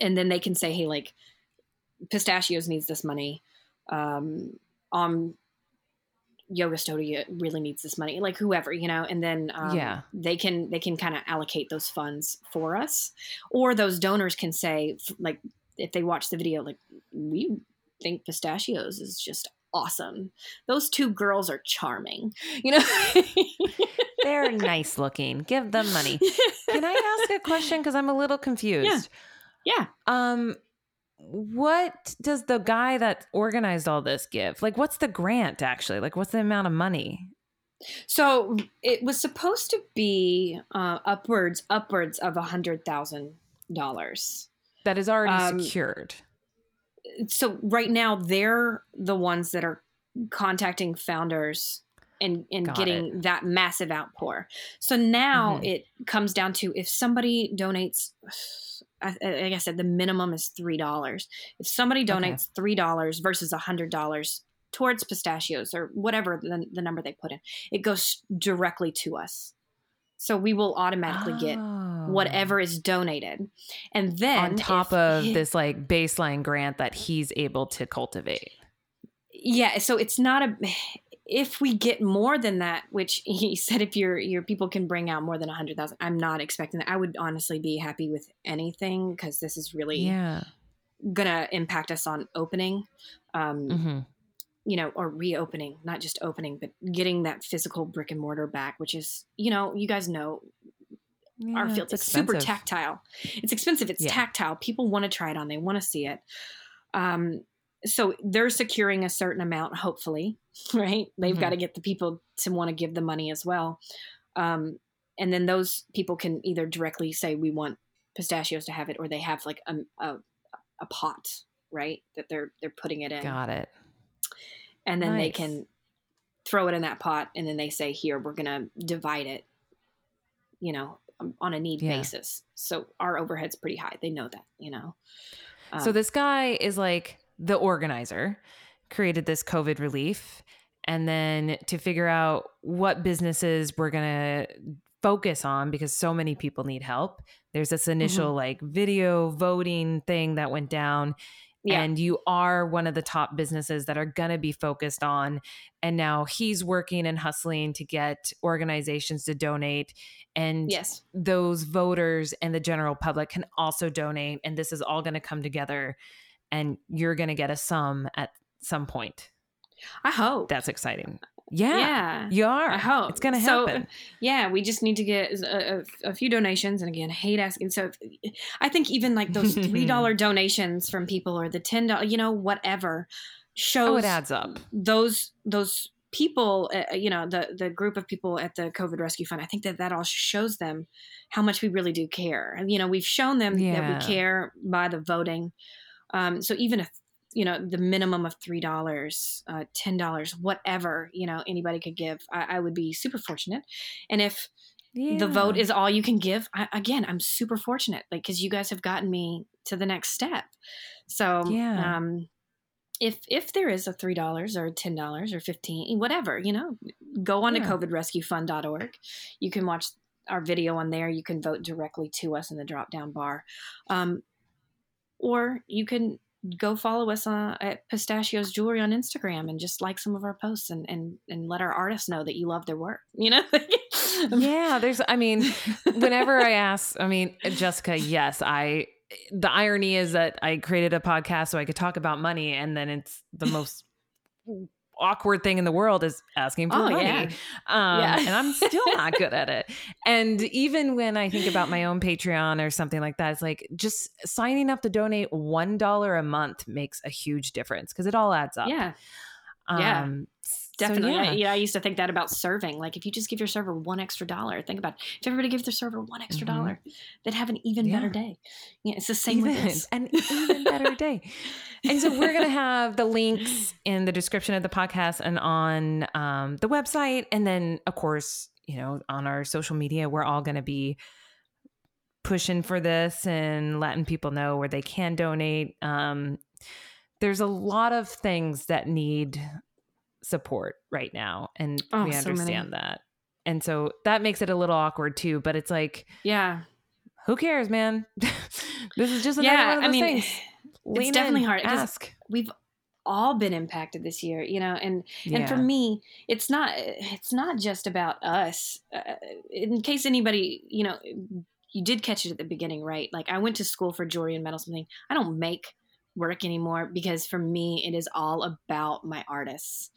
and then they can say hey like pistachios needs this money um um yoga studio really needs this money like whoever you know and then um, Yeah. they can they can kind of allocate those funds for us or those donors can say like if they watch the video like we think pistachios is just awesome those two girls are charming you know They're nice looking. Give them money. Can I ask a question? Because I'm a little confused. yeah yeah. Um, what does the guy that organized all this give? Like, what's the grant actually? Like, what's the amount of money? So it was supposed to be uh, upwards upwards of a hundred thousand dollars. That is already Um, secured. So right now they're the ones that are contacting founders and and Got getting that massive outpour. So now Mhm. it comes down to if somebody donates. I- Like I said, the minimum is three dollars. If somebody Okay. donates three dollars versus a hundred dollars towards pistachios or whatever the, the number they put in, it goes directly to us. So we will automatically get Oh. whatever is donated, and then on top if- of this like baseline grant that he's able to cultivate. yeah. So it's not a. If we get more than that, which he said, if your your people can bring out more than a hundred thousand, I'm not expecting that. I would honestly be happy with anything because this is really Yeah. gonna impact us on opening. Um, hmm you know, or reopening, not just opening, but getting that physical brick and mortar back, which is, you know, you guys know our Yeah, field it's it's super tactile. It's expensive. It's Yeah. tactile. People want to try it on. They want to see it. Um, so they're securing a certain amount, hopefully, right? They've Mhm. got to get the people to want to give the money as well. Um, and then those people can either directly say we want pistachios to have it, or they have like a a, a pot, right? That they're they're putting it in Got it. And then they can throw it in that pot and then they say here we're going to divide it you know um, on a need Yeah. basis so our overhead's pretty high they know that you know so Um, this guy is like the organizer, created this COVID relief, and then to figure out what businesses we're gonna focus on because so many people need help. There's this initial Mm-hmm. like video voting thing that went down. Yeah And you are one of the top businesses that are going to be focused on. And now he's working and hustling to get organizations to donate. And yes those voters and the general public can also donate and this is all going to come together and you're going to get a sum at some point i hope that's exciting yeah, yeah you are. I hope. It's going to happen. So, yeah, we just need to get a, a, a few donations, and again, I hate asking. So, if- I think even like those three dollar donations from people, or the ten dollar, you know, whatever, shows oh it adds up. those those people uh, you know the the group of people at the covid rescue fund i think that that all shows them how much we really do care. And you know we've shown them that we care by the voting. Um so even if you know the minimum of three dollars uh ten dollars whatever you know anybody could give I, I would be super fortunate. And if the vote is all you can give I, again i'm super fortunate like because you guys have gotten me to the next step. So Yeah. um if if there is a three dollars or ten dollars or fifteen whatever you know go on Yeah. to covidrescuefund.org you can watch our video on there. You can vote directly to us in the drop down bar. Um or you can go follow us uh, at pistachios jewelry on instagram and just like some of our posts and and and let our artists know that you love their work you know? Yeah there's i mean whenever i ask i mean jessica yes i the irony is that i created a podcast so i could talk about money and then it's the most awkward thing in the world is asking for Oh, money yeah. um, Yeah. and i'm still not good at it and even when i think about my own patreon or something like that it's like just signing up to donate one dollar a month makes a huge difference because it all adds up yeah Yeah. S- so, Definitely. yeah. I, yeah, I used to think that about serving. Like, if you just give your server one extra dollar, think about it. if everybody gives their server one extra Mhm. dollar, they'd have an even better day. Yeah, it's the same with this. an even better day. And so we're gonna have the links in the description of the podcast and on um, the website, and then of course, you know, on our social media, we're all gonna be pushing for this and letting people know where they can donate. Um, there's a lot of things that need support right now, and Oh, we so understand that. And so that makes it a little awkward too. But it's like, Yeah. who cares, man? this is just another Yeah. one of I mean, things. Lean in, definitely hard, Ask. we've all been impacted this year, you know, and and for me it's not it's not just about us uh, in case anybody you know you did catch it at the beginning right like i went to school for jewelry and metalsmithing i don't make work anymore because for me it is all about my artists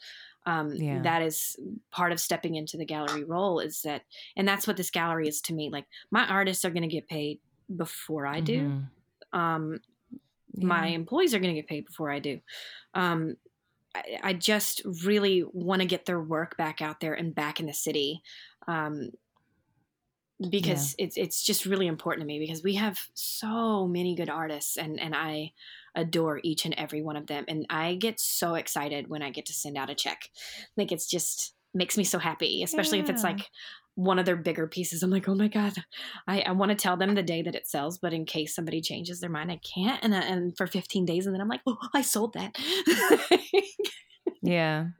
um, Yeah. that is part of stepping into the gallery role is that and that's what this gallery is to me like my artists are going to get paid before i do Mhm. um, Yeah. my employees are going to get paid before I do. Um, I, I just really want to get their work back out there and back in the city, because it's it's just really important to me because we have so many good artists and and I adore each and every one of them and I get so excited when I get to send out a check, like it's just makes me so happy, especially if it's like one of their bigger pieces. I'm like, oh my god, I, I want to tell them the day that it sells, but in case somebody changes their mind, I can't. And, I- and for 15 days, and then I'm like, oh, I sold that. Yeah.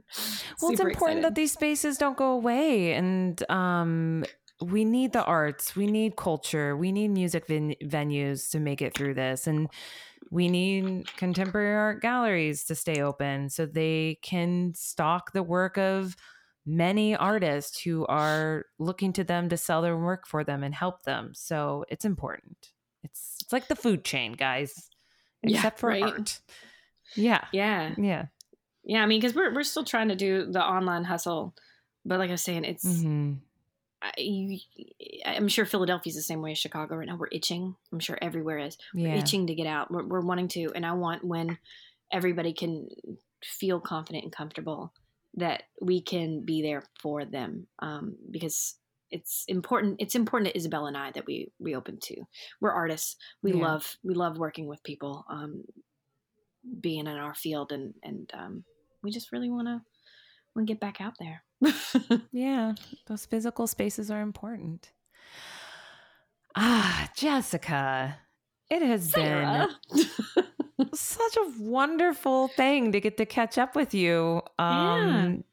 Well, it's Super important that these spaces don't go away. And um, we need the arts, we need culture, we need music ven- venues to make it through this. And we need contemporary art galleries to stay open so they can stock the work of many artists who are looking to them to sell their work for them and help them. So it's important. It's it's like the food chain, guys. Yeah, Except for right. art. Yeah. yeah, Yeah. yeah. I mean, because we're we're still trying to do the online hustle, but like I was saying, it's Mhm. I, you, I'm sure Philadelphia's the same way as Chicago right now. We're itching. I'm sure everywhere is. We're itching to get out. We're, we're wanting to, and I want when everybody can feel confident and comfortable that we can be there for them um, because it's important. It's important to Isabel and I that we we open to. We're artists. We Yeah. love we love working with people, um, being in our field, and and um, we just really want to want to get back out there. Yeah, those physical spaces are important. Ah, Jessica, it has Sarah. been such a wonderful thing to get to catch up with you um,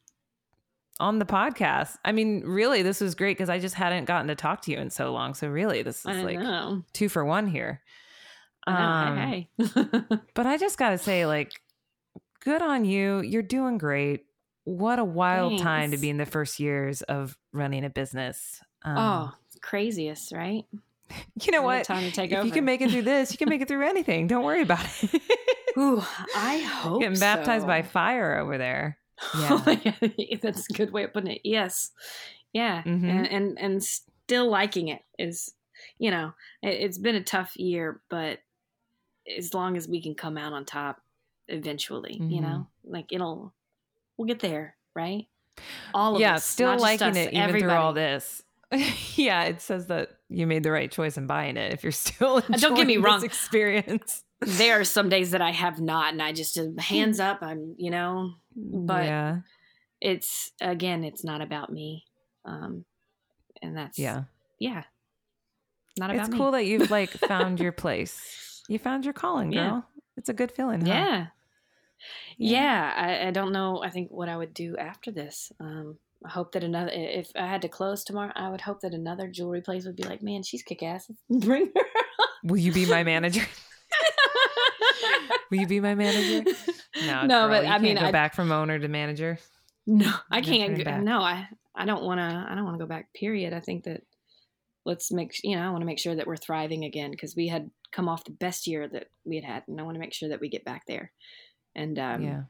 on the podcast. I mean, really, this was great because I just hadn't gotten to talk to you in so long. So, really, this is I like know. two for one here. Um, hey, hey. But I just got to say, like, good on you. You're doing great. What a wild time to be in the first years of running a business. Um, oh, craziest, right? you know What what? time to take if over. you can make it through this, you can make it through anything. Don't worry about it. Ooh, I hope Getting baptized by fire over there. Yeah, That's a good way of putting it. Yes, yeah, Mhm. and and and still liking it is, you know, it, it's been a tough year, but as long as we can come out on top, eventually, you Mhm. know, like it'll, we'll get there, right? All of yeah, us, still liking us, it even everybody. through all this. yeah, it says that you made the right choice in buying it. If you're still enjoying don't get me wrong. experience, There are some days that I have not, and I just uh, hands up. I'm, you know, But- yeah, it's again it's not about me um and that's yeah, yeah not about it's me cool that you've like found your place. You found your calling, girl. Yeah. It's a good feeling. Huh? yeah yeah I, I don't know i think what i would do after this um i hope that another if i had to close tomorrow i would hope that another jewelry place would be like man she's kick-ass bring her Will you be my manager? Will you be my manager? No, no girl, but you i can't mean go I, back from owner to manager. no i can't go, no i i don't want to i don't want to go back period i think that let's make you know i want to make sure that we're thriving again because we had come off the best year that we had had and i want to make sure that we get back there and um yeah,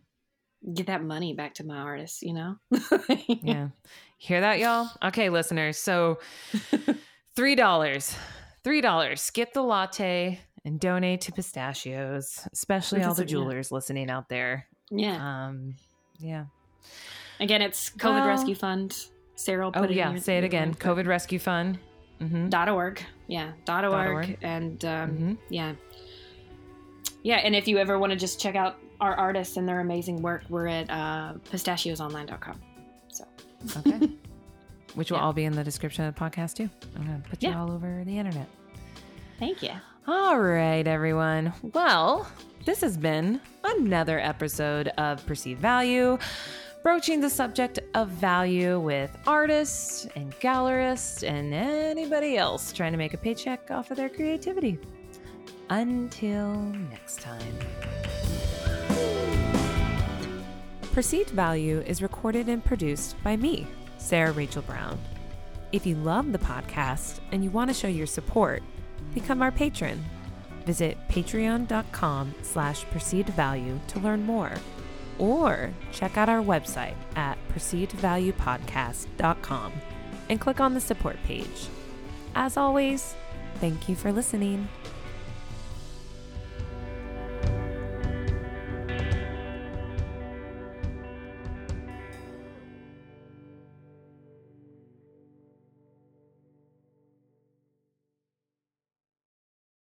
get that money back to my artists you know yeah. Hear that, y'all? Okay, listeners. So three dollars, three dollars. Skip the latte and donate to pistachios, especially all the of- yeah. jewelers listening out there. yeah Um, Yeah. Again, it's COVID Well- Rescue Fund. Sarah will put Oh it yeah. Say it again. COVID Rescue Fund. Mm-hmm. dot org yeah dot org, org. and um, Mhm. yeah yeah and if you ever want to just check out our artists and their amazing work we're at uh, pistachiosonline.com so Okay. Which will Yeah. all be in the description of the podcast too. I'm gonna put you Yeah. all over the internet. thank you All right, everyone. Well, this has been another episode of Perceived Value, broaching the subject of value with artists and gallerists and anybody else trying to make a paycheck off of their creativity. Until next time. Perceived Value is recorded and produced by me, Sarah Rachel Brown. If you love the podcast and you want to show your support, become our patron. Visit patreon.com slash perceived value to learn more. Or check out our website at perceivedvaluepodcast.com and click on the support page. As always, thank you for listening.